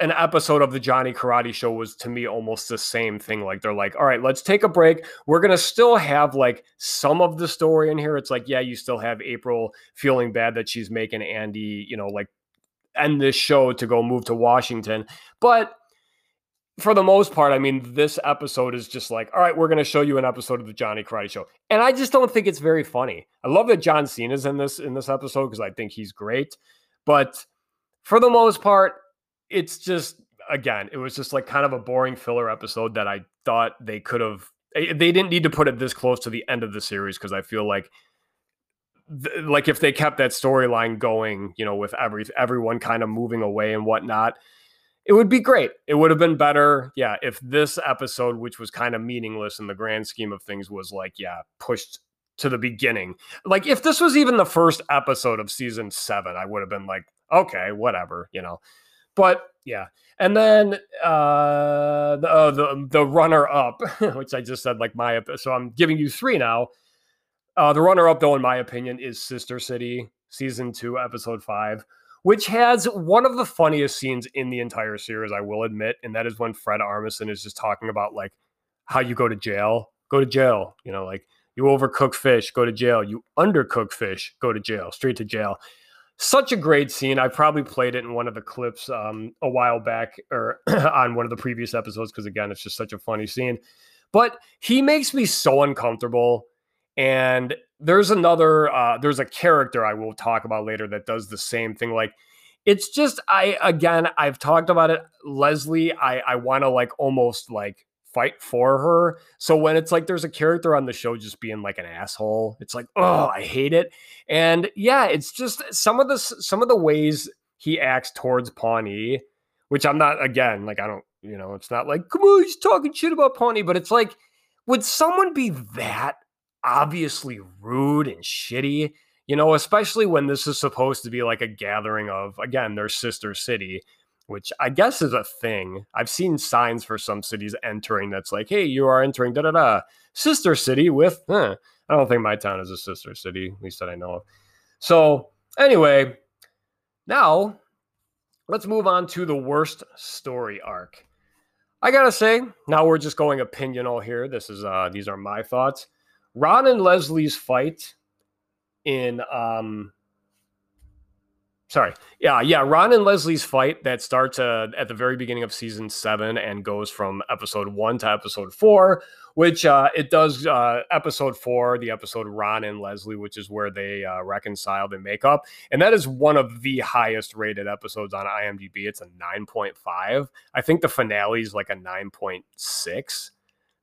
an episode of the Johnny Karate show was to me almost the same thing. Like they're like, all right, let's take a break. We're gonna still have like some of the story in here. It's like, yeah, you still have April feeling bad that she's making Andy, you know, like end this show to go move to Washington. But for the most part, I mean, this episode is just like, all right, we're going to show you an episode of the Johnny Karate Show, and I just don't think it's very funny. I love that John Cena's in this in this episode because I think he's great, but for the most part, it's just again, it was just like kind of a boring filler episode that I thought they could have. Eh, they didn't need to put it this close to the end of the series because I feel like th- like if they kept that storyline going, you know, with every everyone kind of moving away and whatnot, it would be great. It would have been better, yeah, if this episode, which was kind of meaningless in the grand scheme of things, was like, yeah, pushed to the beginning. Like if this was even the first episode of season seven, I would have been like, okay, whatever, you know. But yeah, and then uh, the uh, the the runner up, which I just said like my so I'm giving you three now. Uh, the runner up, though, in my opinion, is Sister City season two, episode five, which has one of the funniest scenes in the entire series. I will admit, and that is when Fred Armisen is just talking about like how you go to jail, go to jail. You know, like you overcook fish, go to jail. You undercook fish, go to jail, straight to jail such a great scene. I probably played it in one of the clips um, a while back or on one of the previous episodes because again, it's just such a funny scene. But he makes me so uncomfortable. And there's another, uh, there's a character I will talk about later that does the same thing. Like, it's just I again I've talked about it. Leslie, I I want to like almost like fight for her. So when it's like there's a character on the show just being like an asshole, it's like, oh, I hate it. And yeah, it's just some of the some of the ways he acts towards Pawnee, which I'm not again, like I don't, you know, it's not like, come on, he's talking shit about Pawnee, but it's like, would someone be that obviously rude and shitty? You know, especially when this is supposed to be like a gathering of again, their sister city which I guess is a thing. I've seen signs for some cities entering that's like, hey, you are entering da da da sister city with. I don't think my town is a sister city, at least that I know of. So anyway, now let's move on to the worst story arc. I gotta say, now we're just going opinional here. This is uh these are my thoughts. Ron and Leslie's fight in um sorry. Yeah, yeah. Ron and Leslie's fight that starts uh, at the very beginning of season seven and goes from episode one to episode four, which uh, it does uh, episode four, the episode Ron and Leslie, which is where they uh, reconcile and make up. And that is one of the highest rated episodes on IMDb. It's a 9.5. I think the finale is like a 9.6.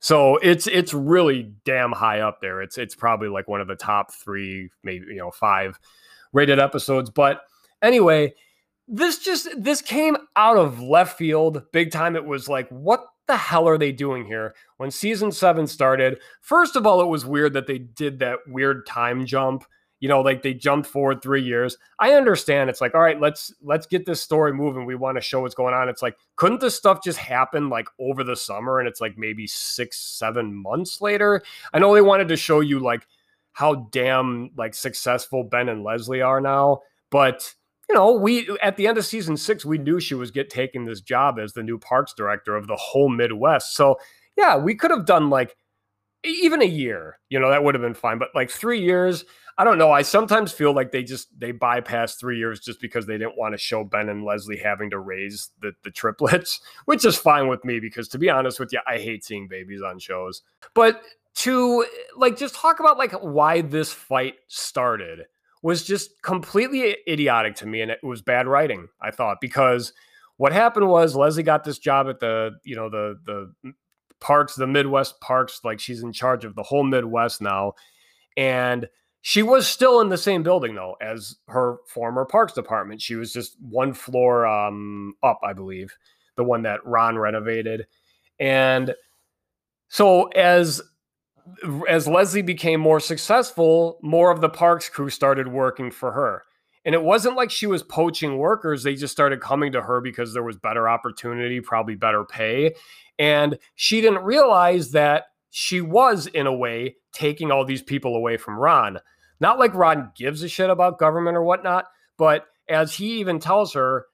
So it's it's really damn high up there. It's it's probably like one of the top three, maybe you know, five rated episodes. But Anyway, this just this came out of left field big time. It was like, what the hell are they doing here? When season seven started, first of all, it was weird that they did that weird time jump. You know, like they jumped forward three years. I understand. It's like, all right, let's let's get this story moving. We want to show what's going on. It's like, couldn't this stuff just happen like over the summer? And it's like maybe six, seven months later. I know they wanted to show you like how damn like successful Ben and Leslie are now, but you know, we at the end of season six, we knew she was get taking this job as the new parks director of the whole Midwest. So yeah, we could have done like even a year, you know, that would have been fine. But like three years, I don't know. I sometimes feel like they just they bypassed three years just because they didn't want to show Ben and Leslie having to raise the the triplets, which is fine with me because to be honest with you, I hate seeing babies on shows. But to like just talk about like why this fight started was just completely idiotic to me and it was bad writing i thought because what happened was leslie got this job at the you know the the parks the midwest parks like she's in charge of the whole midwest now and she was still in the same building though as her former parks department she was just one floor um, up i believe the one that ron renovated and so as as Leslie became more successful, more of the parks crew started working for her. And it wasn't like she was poaching workers. They just started coming to her because there was better opportunity, probably better pay. And she didn't realize that she was, in a way, taking all these people away from Ron. Not like Ron gives a shit about government or whatnot, but as he even tells her,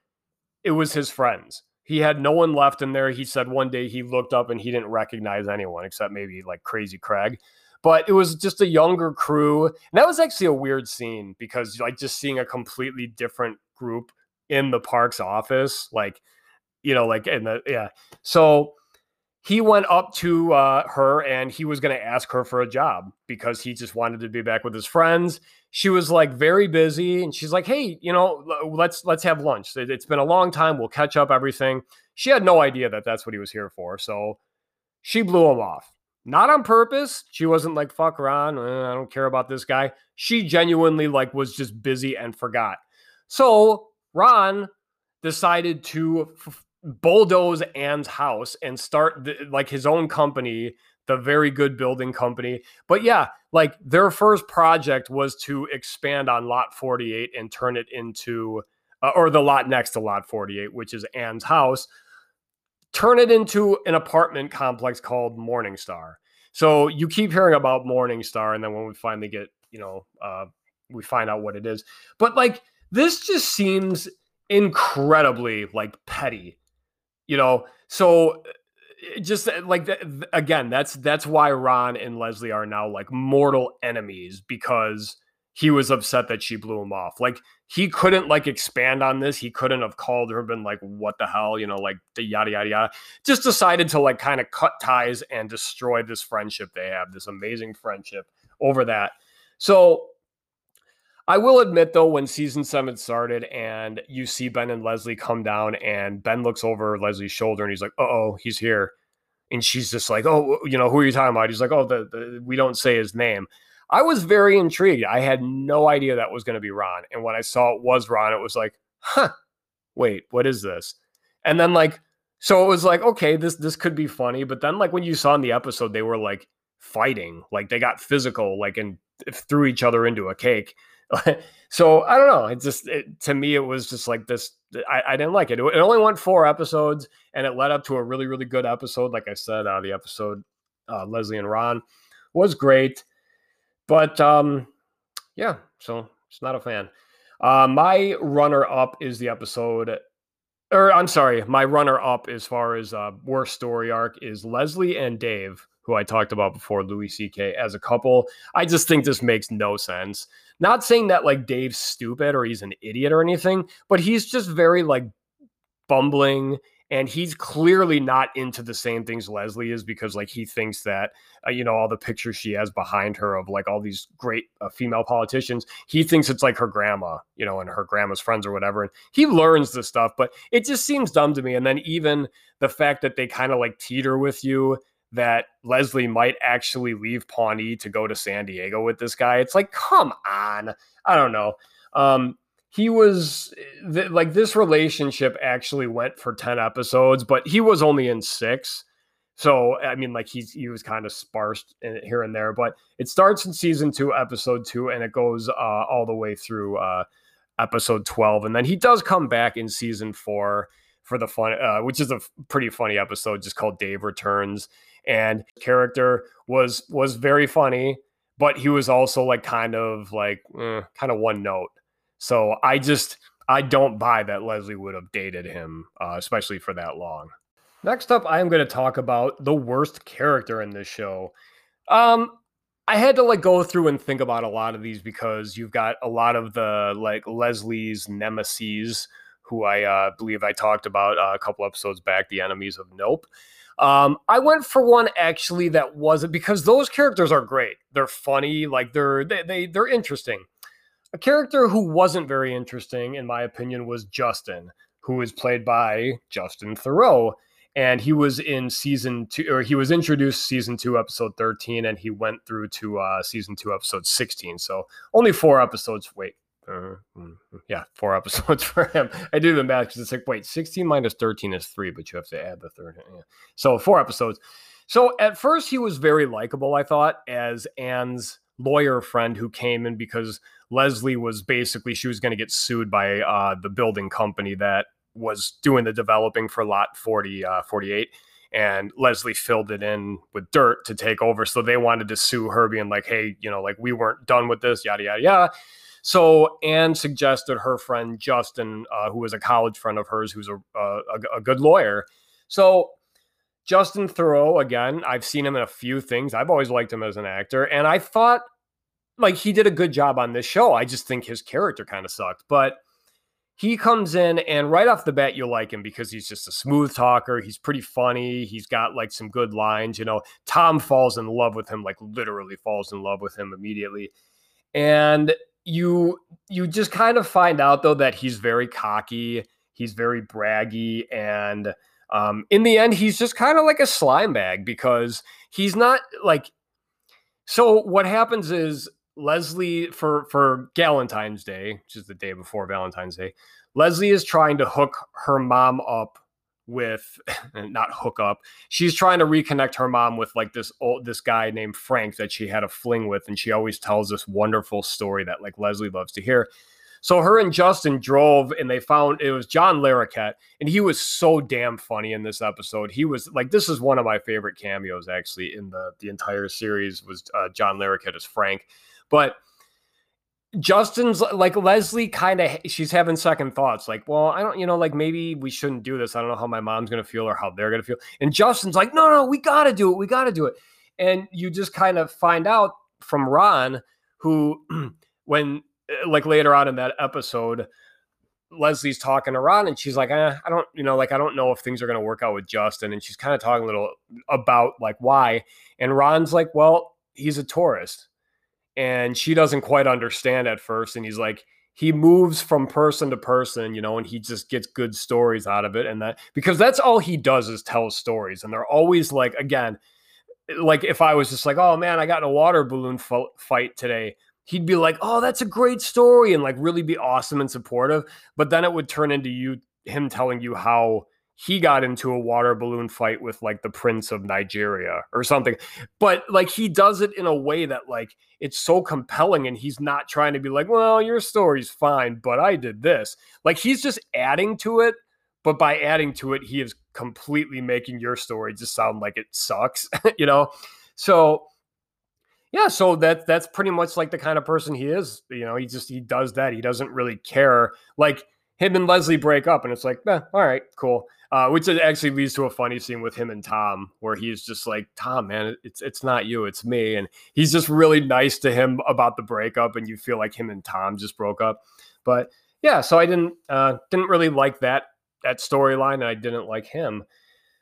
it was his friends he had no one left in there. He said one day he looked up and he didn't recognize anyone except maybe like Crazy Craig. But it was just a younger crew. And that was actually a weird scene because like just seeing a completely different group in the park's office, like, you know, like in the yeah. So he went up to uh, her and he was going to ask her for a job because he just wanted to be back with his friends. She was like very busy and she's like, "Hey, you know, let's let's have lunch. It's been a long time. We'll catch up everything." She had no idea that that's what he was here for. So she blew him off. not on purpose. She wasn't like, fuck Ron, uh, I don't care about this guy. She genuinely like was just busy and forgot. So Ron decided to f- bulldoze Anne's house and start the, like his own company, the very good building company. But yeah, like their first project was to expand on Lot 48 and turn it into, uh, or the lot next to Lot 48, which is Anne's house, turn it into an apartment complex called Morningstar. So you keep hearing about Morningstar, and then when we finally get, you know, uh, we find out what it is. But like this just seems incredibly like petty, you know. So just uh, like again, that's that's why Ron and Leslie are now like mortal enemies because he was upset that she blew him off. Like he couldn't like expand on this. He couldn't have called her, been like, "What the hell?" You know, like the yada yada yada. Just decided to like kind of cut ties and destroy this friendship they have, this amazing friendship over that. So I will admit though, when season seven started and you see Ben and Leslie come down, and Ben looks over Leslie's shoulder and he's like, "Uh oh, he's here," and she's just like, "Oh, you know, who are you talking about?" He's like, "Oh, the, the we don't say his name." I was very intrigued. I had no idea that was going to be Ron. And when I saw it was Ron, it was like, huh, wait, what is this? And then like, so it was like, okay, this this could be funny. But then like when you saw in the episode, they were like fighting, like they got physical, like and threw each other into a cake. so I don't know. It just it, to me, it was just like this. I, I didn't like it. it. Only went four episodes, and it led up to a really really good episode. Like I said, uh, the episode uh, Leslie and Ron was great. But um, yeah, so it's not a fan. Uh, my runner up is the episode, or I'm sorry, my runner up as far as uh, worst story arc is Leslie and Dave, who I talked about before, Louis C.K. as a couple. I just think this makes no sense. Not saying that like Dave's stupid or he's an idiot or anything, but he's just very like bumbling and he's clearly not into the same things Leslie is because like he thinks that uh, you know all the pictures she has behind her of like all these great uh, female politicians he thinks it's like her grandma you know and her grandma's friends or whatever and he learns the stuff but it just seems dumb to me and then even the fact that they kind of like teeter with you that Leslie might actually leave Pawnee to go to San Diego with this guy. It's like come on. I don't know. Um he was th- like this relationship actually went for 10 episodes but he was only in six. So i mean like he's he was kind of sparse in, here and there but it starts in season two episode two and it goes uh, all the way through uh, episode 12 and then he does come back in season four for the fun uh, which is a pretty funny episode just called dave returns and character was was very funny but he was also like kind of like eh, kind of one note so I just I don't buy that Leslie would have dated him, uh, especially for that long. Next up, I am going to talk about the worst character in this show. Um, I had to like go through and think about a lot of these because you've got a lot of the like Leslie's nemesis, who I uh, believe I talked about uh, a couple episodes back, the enemies of Nope. Um, I went for one actually that wasn't because those characters are great. They're funny, like they're they, they they're interesting. A character who wasn't very interesting, in my opinion, was Justin, who is played by Justin Theroux. And he was in season two, or he was introduced season two, episode 13, and he went through to uh, season two, episode 16. So only four episodes. Wait, uh, yeah, four episodes for him. I do the math because it's like, wait, 16 minus 13 is three, but you have to add the third. Yeah. So four episodes. So at first, he was very likable, I thought, as Anne's lawyer friend who came in because Leslie was basically she was going to get sued by uh, the building company that was doing the developing for lot 40 uh, 48 and Leslie filled it in with dirt to take over so they wanted to sue her being like hey you know like we weren't done with this yada yada yada so Anne suggested her friend Justin uh, who was a college friend of hers who's a, a, a good lawyer so Justin Theroux, again, I've seen him in a few things. I've always liked him as an actor. And I thought like he did a good job on this show. I just think his character kind of sucked. But he comes in and right off the bat you like him because he's just a smooth talker. He's pretty funny. He's got like some good lines. You know, Tom falls in love with him, like literally falls in love with him immediately. And you you just kind of find out though that he's very cocky, he's very braggy, and Um, in the end, he's just kind of like a slime bag because he's not like. So what happens is Leslie for for Valentine's Day, which is the day before Valentine's Day, Leslie is trying to hook her mom up with not hook up. She's trying to reconnect her mom with like this old this guy named Frank that she had a fling with, and she always tells this wonderful story that like Leslie loves to hear. So her and Justin drove and they found it was John Larroquette, and he was so damn funny in this episode. He was like, this is one of my favorite cameos actually in the the entire series was uh, John Larroquette as Frank, but Justin's like Leslie kind of she's having second thoughts like well I don't you know like maybe we shouldn't do this. I don't know how my mom's going to feel or how they're going to feel. And Justin's like no no we got to do it. We got to do it. And you just kind of find out from Ron who when uh, like later on in that episode Leslie's talking to Ron and she's like eh, I don't you know like I don't know if things are going to work out with Justin. And she's kind of talking a little about like why. And Ron's like well he's a tourist and she doesn't quite understand at first and he's like he moves from person to person you know and he just gets good stories out of it and that because that's all he does is tell stories and they're always like again like if i was just like oh man i got in a water balloon fight today he'd be like oh that's a great story and like really be awesome and supportive but then it would turn into you him telling you how he got into a water balloon fight with like the prince of Nigeria or something. But like he does it in a way that like it's so compelling and he's not trying to be like, "Well, your story's fine, but I did this." Like he's just adding to it, but by adding to it, he is completely making your story just sound like it sucks, you know? So yeah, so that that's pretty much like the kind of person he is. You know, he just he does that. He doesn't really care. Like him and Leslie break up, and it's like, eh, all right, cool. Uh, which actually leads to a funny scene with him and Tom, where he's just like, "Tom, man, it's it's not you, it's me," and he's just really nice to him about the breakup, and you feel like him and Tom just broke up. But yeah, so I didn't uh, didn't really like that that storyline, and I didn't like him.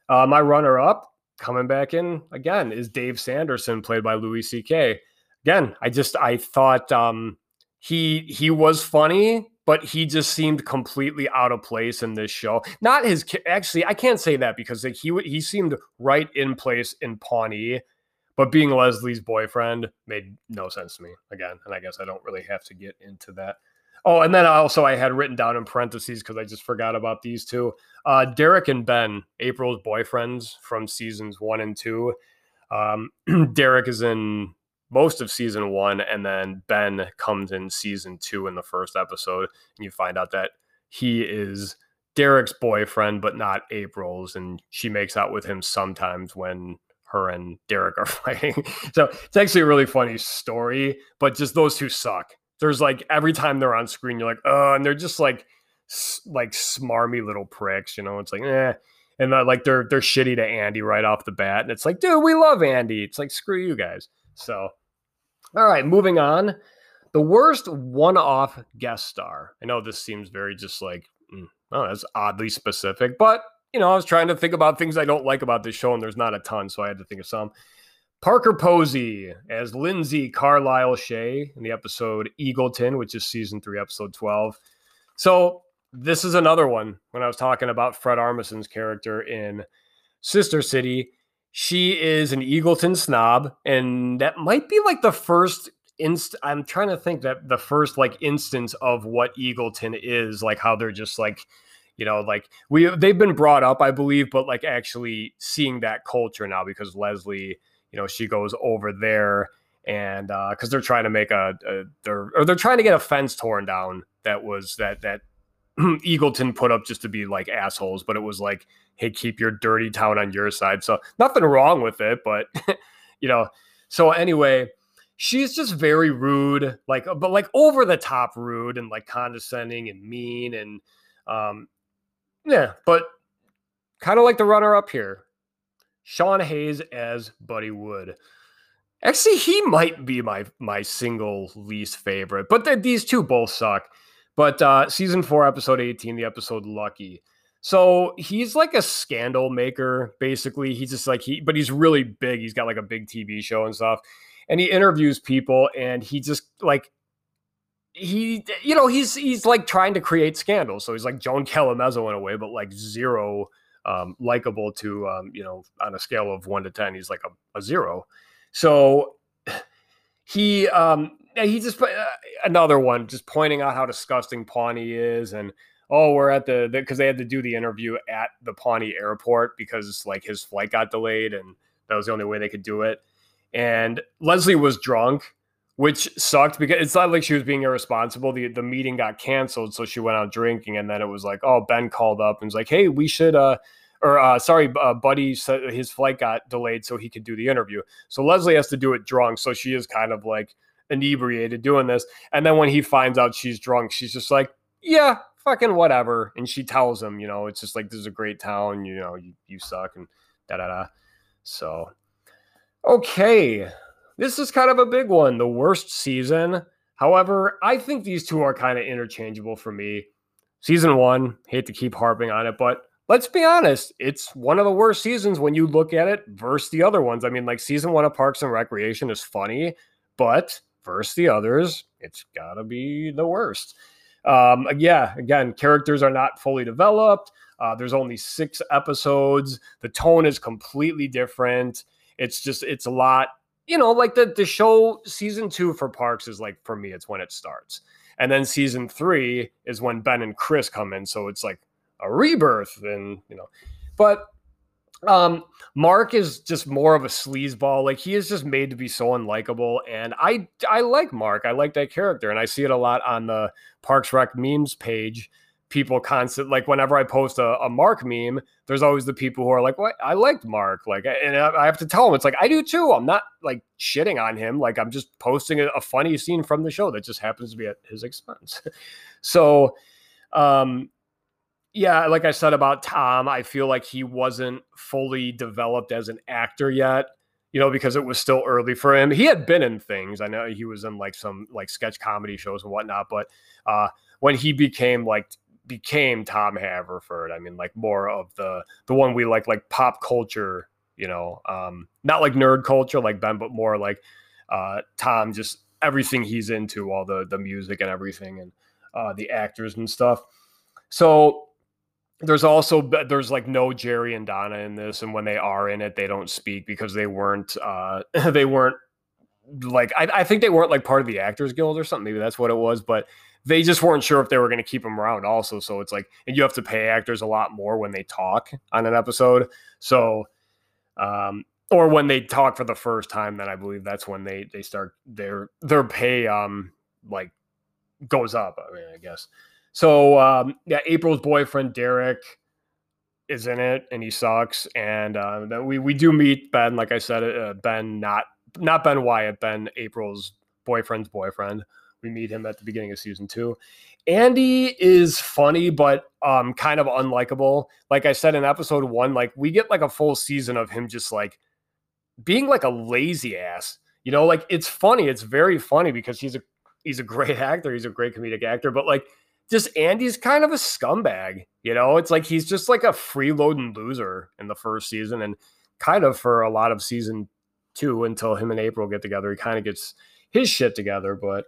Uh, my runner up coming back in again is Dave Sanderson, played by Louis C.K. Again, I just I thought um, he he was funny but he just seemed completely out of place in this show. Not his actually, I can't say that because like, he he seemed right in place in Pawnee, but being Leslie's boyfriend made no sense to me again. And I guess I don't really have to get into that. Oh, and then also I had written down in parentheses because I just forgot about these two. Uh, Derek and Ben, April's boyfriends from seasons one and two. Um, Derek is in most of season one, and then Ben comes in season two in the first episode, and you find out that he is Derek's boyfriend, but not April's, and she makes out with him sometimes when her and Derek are fighting. so it's actually a really funny story, but just those two suck. There's like every time they're on screen, you're like, oh, and they're just like like smarmy little pricks, you know. It's like, eh. And like they're they're shitty to Andy right off the bat, and it's like, dude, we love Andy. It's like screw you guys. So all right, moving on. The worst one off guest star. I know this seems very just like, oh, that's oddly specific, but you know, I was trying to think about things I don't like about this show, and there's not a ton, so I had to think of some. Parker Posey as Lindsay Carlisle Shay in the episode Eagleton, which is season three, episode 12. So, this is another one when I was talking about Fred Armisen's character in Sister City she is an Eagleton snob, and that might be like the first inst. I'm trying to think that the first like instance of what Eagleton is, like how they're just like, you know, like we they've been brought up, I believe, but like actually seeing that culture now because Leslie, you know, she goes over there and uh because uh, they're trying to make a, a they're or they're trying to get a fence torn down that was that that Eagleton put up just to be like assholes, but it was like, hey, keep your dirty town on your side. So nothing wrong with it, but you know. So anyway, she's just very rude, like but like over the top rude and like condescending and mean and um yeah, but kind of like the runner up here. Sean Hayes as Buddy Wood. Actually, he might be my my single least favorite, but the, these two both suck. But uh, season four, episode 18, the episode Lucky. So he's like a scandal maker, basically. He's just like he, but he's really big. He's got like a big TV show and stuff. And he interviews people and he just like he you know, he's he's like trying to create scandals. So he's like Joan Calamezzo in a way, but like zero um, likable to um, you know on a scale of one to ten, he's like a, a zero. So he um he just uh, another one just pointing out how disgusting Pawnee is and oh we're at the because they had to do the interview at the Pawnee airport because like his flight got delayed and that was the only way they could do it and Leslie was drunk which sucked because it's not like she was being irresponsible the the meeting got canceled so she went out drinking and then it was like oh Ben called up and was like hey we should uh or uh, sorry, uh, Buddy his flight got delayed so he could do the interview. So Leslie has to do it drunk. So she is kind of like inebriated doing this. And then when he finds out she's drunk, she's just like, yeah, fucking whatever. And she tells him, you know, it's just like, this is a great town, you know, you, you suck and da da da. So, okay. This is kind of a big one. The worst season. However, I think these two are kind of interchangeable for me. Season one, hate to keep harping on it, but let's be honest, it's one of the worst seasons when you look at it versus the other ones. I mean, like season one of Parks and Recreation is funny, but versus the others, it's got to be the worst. Um, yeah, again, characters are not fully developed. Uh, there's only six episodes. The tone is completely different. It's just, it's a lot, you know, like the, the show season two for Parks is like, for me, it's when it starts. And then season three is when Ben and Chris come in. So it's like, a rebirth and you know but um mark is just more of a sleazeball like he is just made to be so unlikable and i i like mark i like that character and i see it a lot on the parks rec memes page. People constant like whenever i post a, a mark meme there's always the people who are like what? I liked mark like and i have to tell them it's like i do too i'm not like shitting on him like i'm just posting a, a funny scene from the show that just happens to be at his expense. So um yeah, like I said about Tom, I feel like he wasn't fully developed as an actor yet, you know, because it was still early for him. He had been in things. I know he was in like some like sketch comedy shows and whatnot, but uh when he became like became Tom Haverford, I mean like more of the the one we like like pop culture, you know, um not like nerd culture like Ben, but more like uh Tom just everything he's into, all the the music and everything and uh the actors and stuff. So there's also there's like no Jerry and Donna in this, and when they are in it, they don't speak because they weren't uh they weren't like I, I think they weren't like part of the Actors Guild or something. Maybe that's what it was, but they just weren't sure if they were going to keep them around also. So it's like, and you have to pay actors a lot more when they talk on an episode. So, um, or when they talk for the first time, then I believe that's when they they start their their pay um like goes up. I mean, I guess. So um, yeah, April's boyfriend Derek is in it, and he sucks. And uh, we we do meet Ben, like I said, uh, Ben not not Ben Wyatt, Ben April's boyfriend's boyfriend. We meet him at the beginning of season two. Andy is funny, but um, kind of unlikable. Like I said in episode one, like we get like a full season of him just like being like a lazy ass. You know, like it's funny. It's very funny because he's a he's a great actor. He's a great comedic actor, but like just Andy's kind of a scumbag. You know, it's like he's just like a freeloading loser in the first season and kind of for a lot of season two until him and April get together. He kind of gets his shit together, but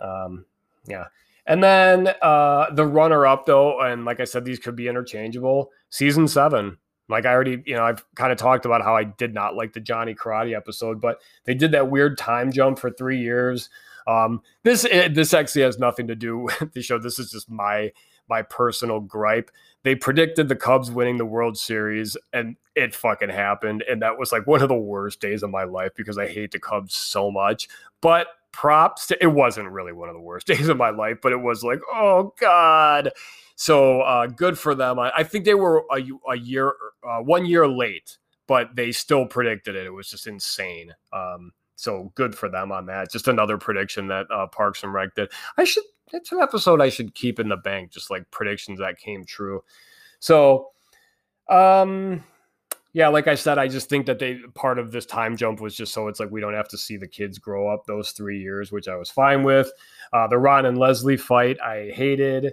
um, yeah. And then uh, the runner up, though, and like I said, these could be interchangeable. Season seven, like I already, you know, I've kind of talked about how I did not like the Johnny Karate episode, but they did that weird time jump for three years. Um, this eh, this actually has nothing to do with the show. This is just my my personal gripe. They predicted the Cubs winning the World Series, and it fucking happened. And that was like one of the worst days of my life because I hate the Cubs so much. But props to, it wasn't really one of the worst days of my life, but it was like, oh God. So uh, good for them. I, I think they were a, a year, uh, one year late, but they still predicted it. It was just insane. Um, so good for them on that. Just another prediction that uh, Parks and Rec did. I should. It's an episode I should keep in the bank. Just like predictions that came true. So, um, yeah, like I said, I just think that they part of this time jump was just so it's like we don't have to see the kids grow up those three years, which I was fine with. Uh, the Ron and Leslie fight, I hated.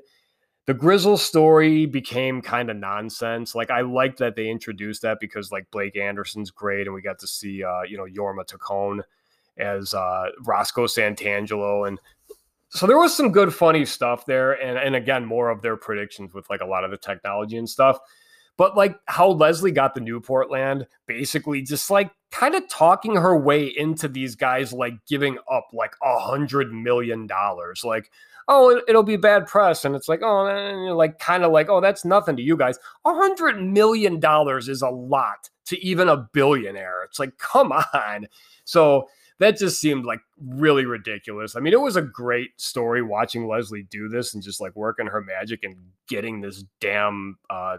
The Gryzzl story became kind of nonsense. Like I liked that they introduced that because like Blake Anderson's great, and we got to see uh, you know Jorma Taccone as uh, Roscoe Santangelo. And so there was some good, funny stuff there. And, and again, more of their predictions with like a lot of the technology and stuff. But like how Leslie got the Newport land, basically just like kind of talking her way into these guys like giving up like a hundred million dollars. Like, oh, it- it'll be bad press. And it's like, oh, eh, like kind of like, oh, that's nothing to you guys. A hundred million dollars is a lot to even a billionaire. It's like, come on. So that just seemed like really ridiculous. I mean, it was a great story watching Leslie do this and just like working her magic and getting this damn uh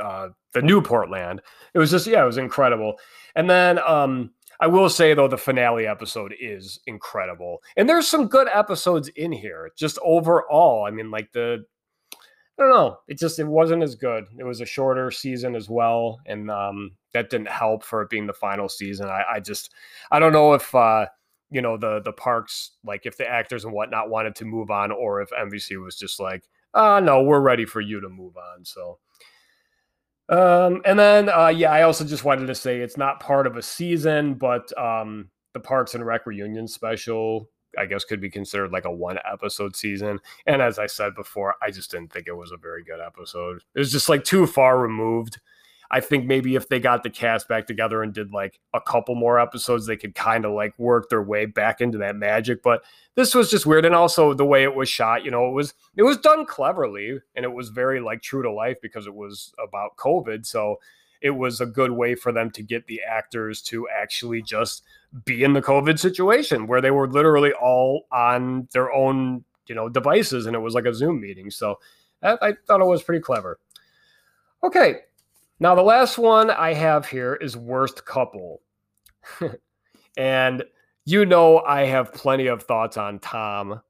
uh the Newport land. It was just yeah, it was incredible. And then um I will say though the finale episode is incredible. And there's some good episodes in here. Just overall, I mean like the I don't know. It just it wasn't as good. It was a shorter season as well, and um, that didn't help for it being the final season. I, I just I don't know if uh, you know the the parks like if the actors and whatnot wanted to move on, or if NBC was just like, uh no, we're ready for you to move on. So. Um, and then uh, yeah, I also just wanted to say it's not part of a season, but um, the Parks and Rec reunion special I guess could be considered like a one episode season. And as I said before, I just didn't think it was a very good episode. It was just like too far removed. I think maybe if they got the cast back together and did like a couple more episodes, they could kind of like work their way back into that magic. But this was just weird. And also the way it was shot, you know, it was it was done cleverly and it was very like true to life because it was about COVID. So it was a good way for them to get the actors to actually just be in the COVID situation where they were literally all on their own, you know, devices and it was like a Zoom meeting. So I, I thought it was pretty clever. Okay. Now the last one I have here is worst couple. and you know I have plenty of thoughts on Tom.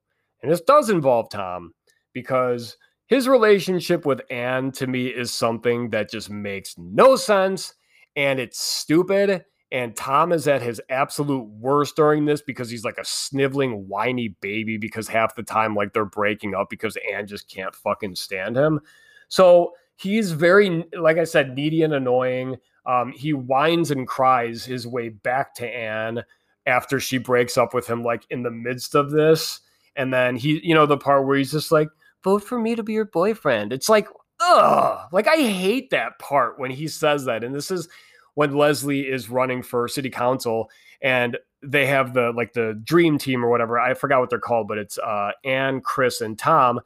And this does involve Tom because his relationship with Anne to me is something that just makes no sense and it's stupid. And Tom is at his absolute worst during this because he's like a sniveling, whiny baby because half the time, like they're breaking up because Anne just can't fucking stand him. So he's very, like I said, needy and annoying. Um, he whines and cries his way back to Anne after she breaks up with him, like in the midst of this. And then he, you know, the part where he's just like, vote for me to be your boyfriend. It's like, ugh, like I hate that part when he says that. And this is when Leslie is running for city council and they have the like the dream team or whatever. I forgot what they're called, but it's uh Anne, Chris, and Tom.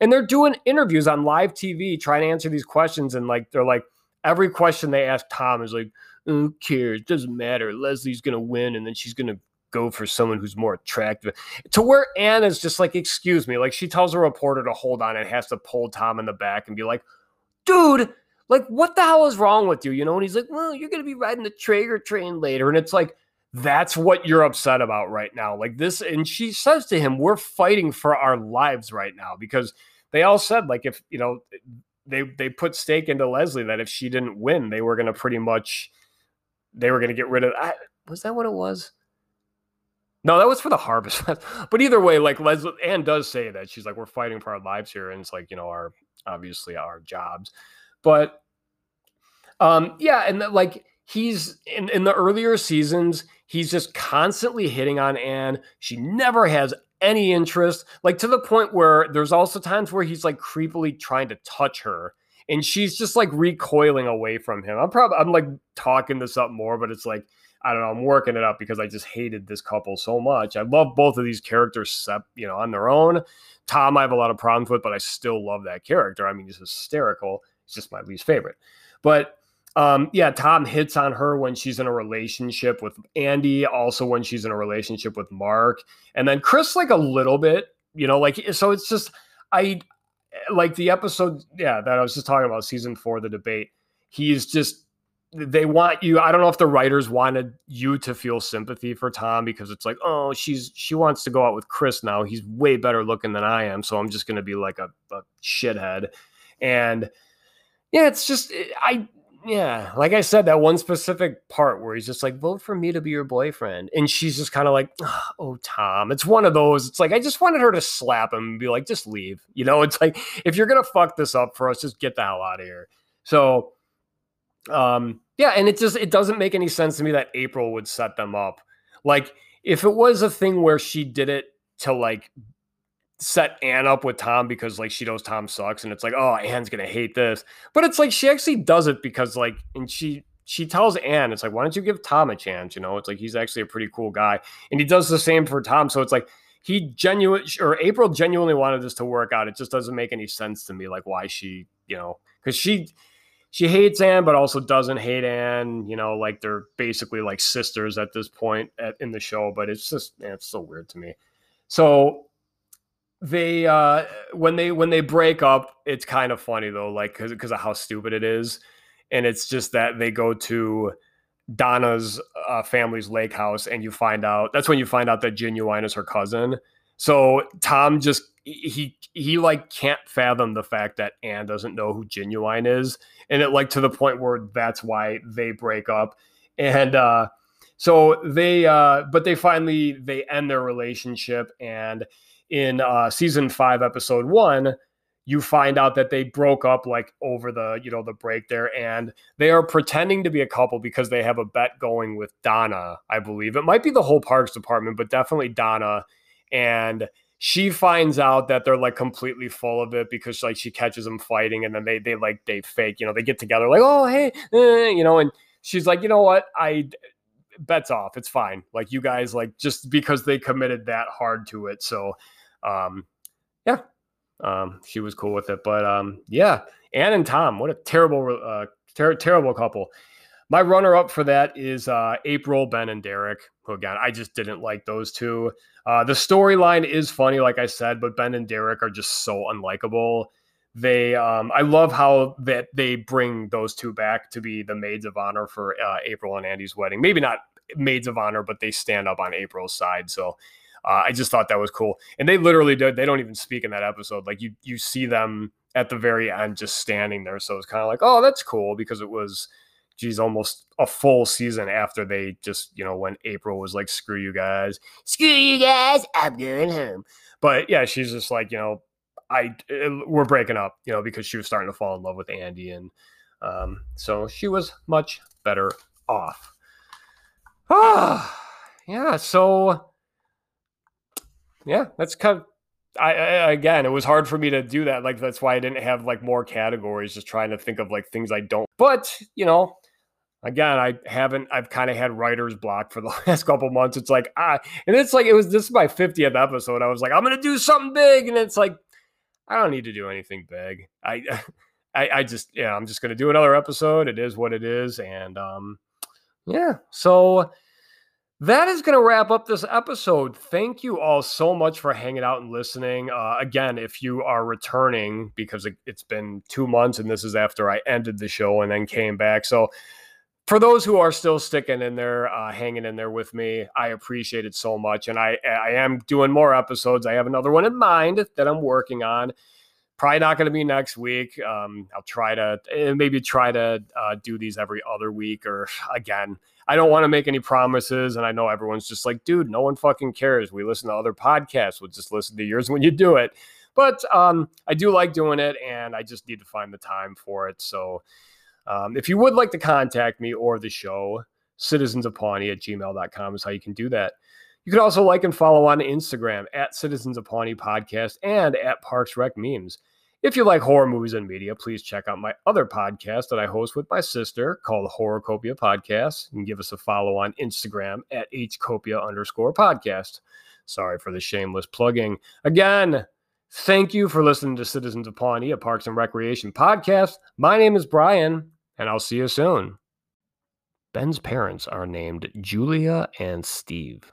And they're doing interviews on live TV trying to answer these questions. And like they're like, every question they ask Tom is like, who cares? Doesn't matter. Leslie's gonna win, and then she's gonna go for someone who's more attractive. To where Anne is just like, excuse me, like she tells a reporter to hold on and has to pull Tom in the back and be like, dude, like what the hell is wrong with you? You know, and he's like, well, you're gonna be riding the Traeger train later. And it's like, that's what you're upset about right now. Like this, and she says to him, We're fighting for our lives right now because they all said, like, if you know, they they put stake into Leslie that if she didn't win, they were gonna pretty much they were gonna get rid of I, was that what it was? No, that was for the harvest. but either way, like Leslie Anne does say that she's like, we're fighting for our lives here, and it's like you know our obviously our jobs, but um yeah, and that, like he's in in the earlier seasons, he's just constantly hitting on Anne. She never has any interest, like to the point where there's also times where he's like creepily trying to touch her. And she's just like recoiling away from him. I'm probably I'm like talking this up more, but it's like I don't know. I'm working it up because I just hated this couple so much. I love both of these characters, you know, on their own. Tom, I have a lot of problems with, but I still love that character. I mean, he's hysterical. It's just my least favorite. But um, yeah, Tom hits on her when she's in a relationship with Andy, also when she's in a relationship with Mark, and then Chris, like a little bit, you know, like so. It's just I like the episode, yeah, that I was just talking about, season four, the debate. He's just they want you i don't know if the writers wanted you to feel sympathy for tom because it's like oh she's she wants to go out with chris now. He's way better looking than i am so i'm just going to be like a, a shithead. And yeah it's just eh, i yeah like i said that one specific part where he's just like vote for me to be your boyfriend. And she's just kind of like oh tom. It's one of those it's like i just wanted her to slap him and be like just leave. You know it's like if you're gonna fuck this up for us just get the hell out of here. So um yeah and it just it doesn't make any sense to me that april would set them up like if it was a thing where she did it to like set Anne up with Tom because like she knows Tom sucks, and it's like, oh, Anne's gonna hate this. But it's like she actually does it because like, and she she tells Anne, it's like, why don't you give Tom a chance? You know, it's like he's actually a pretty cool guy, and he does the same for Tom. So it's like he genuine or April genuinely wanted this to work out. It just doesn't make any sense to me, like why she, you know, because she she hates Anne, but also doesn't hate Anne. You know, like they're basically like sisters at this point at, in the show. But it's just it's so weird to me. So they uh when they when they break up, it's kind of funny though, like because because of how stupid it is, and it's just that they go to Donna's uh, family's lake house, and you find out that's when you find out that Ginuwine is her cousin. So Tom just he he like can't fathom the fact that Anne doesn't know who Ginuwine is, and it like to the point where that's why they break up, and uh, so they uh, but they finally they end their relationship, and in uh, season five, episode one, you find out that they broke up like over the you know the break there. And they are pretending to be a couple because they have a bet going with donna i believe. It might be the whole parks department but definitely donna and she finds out that they're like completely full of it because like she catches them fighting and then they they like they fake you know they get together like oh hey eh, you know and she's like you know what i bets off it's fine like you guys like just because they committed that hard to it so um yeah um, she was cool with it. But um, yeah, Anne and Tom, what a terrible, uh, ter- terrible couple. My runner up for that is uh, April, Ben, and Derek, who again, I just didn't like those two. Uh, the storyline is funny, like I said, but Ben and Derek are just so unlikable. They, um, I love how that they bring those two back to be the maids of honor for uh, April and Andy's wedding. Maybe not maids of honor, but they stand up on April's side. So uh, I just thought that was cool. And they literally did. They don't even speak in that episode. Like you, you see them at the very end just standing there. So it's kind of like, oh, that's cool because it was, geez, almost a full season after they just, you know, when April was like, screw you guys, screw you guys, I'm going home. But yeah, she's just like, you know, I uh, we're breaking up, you know, because she was starting to fall in love with Andy, and um, so she was much better off. Ah, yeah. So yeah, that's kind of. I, I, again, it was hard for me to do that. Like that's why I didn't have like more categories. Just trying to think of like things I don't. But you know, again, I haven't. I've kind of had writer's block for the last couple months. It's like ah, and it's like it was this is my fiftieth episode. I was like, I'm gonna do something big, and it's like I don't need to do anything big. I, I, I just yeah, I'm just gonna do another episode. It is what it is, and um, yeah. So that is going to wrap up this episode. Thank you all so much for hanging out and listening. Uh, again, if you are returning, because it, has been two months and this is after I ended the show and then came back. So, for those who are still sticking in there, uh, hanging in there with me, I appreciate it so much. And I, I am doing more episodes. I have another one in mind that I'm working on. Probably not going to be next week. Um, I'll try to eh, maybe try to uh, do these every other week or again I don't want to make any promises. And I know everyone's just like, dude, no one fucking cares. We listen to other podcasts. We'll just listen to yours when you do it. But um, I do like doing it, and I just need to find the time for it. So um, if you would like to contact me or the show, citizens of Pawnee at gmail.com is how you can do that. You can also like and follow on Instagram at Citizens of Pawnee Podcast and at Parks Rec Memes. If you like horror movies and media, please check out my other podcast that I host with my sister called Horrorcopia Podcast. You can give us a follow on Instagram at hcopia underscore podcast. Sorry for the shameless plugging. Again, thank you for listening to Citizens of Pawnee, a Parks and Recreation podcast. My name is Brian, and I'll see you soon. Ben's parents are named Julia and Steve.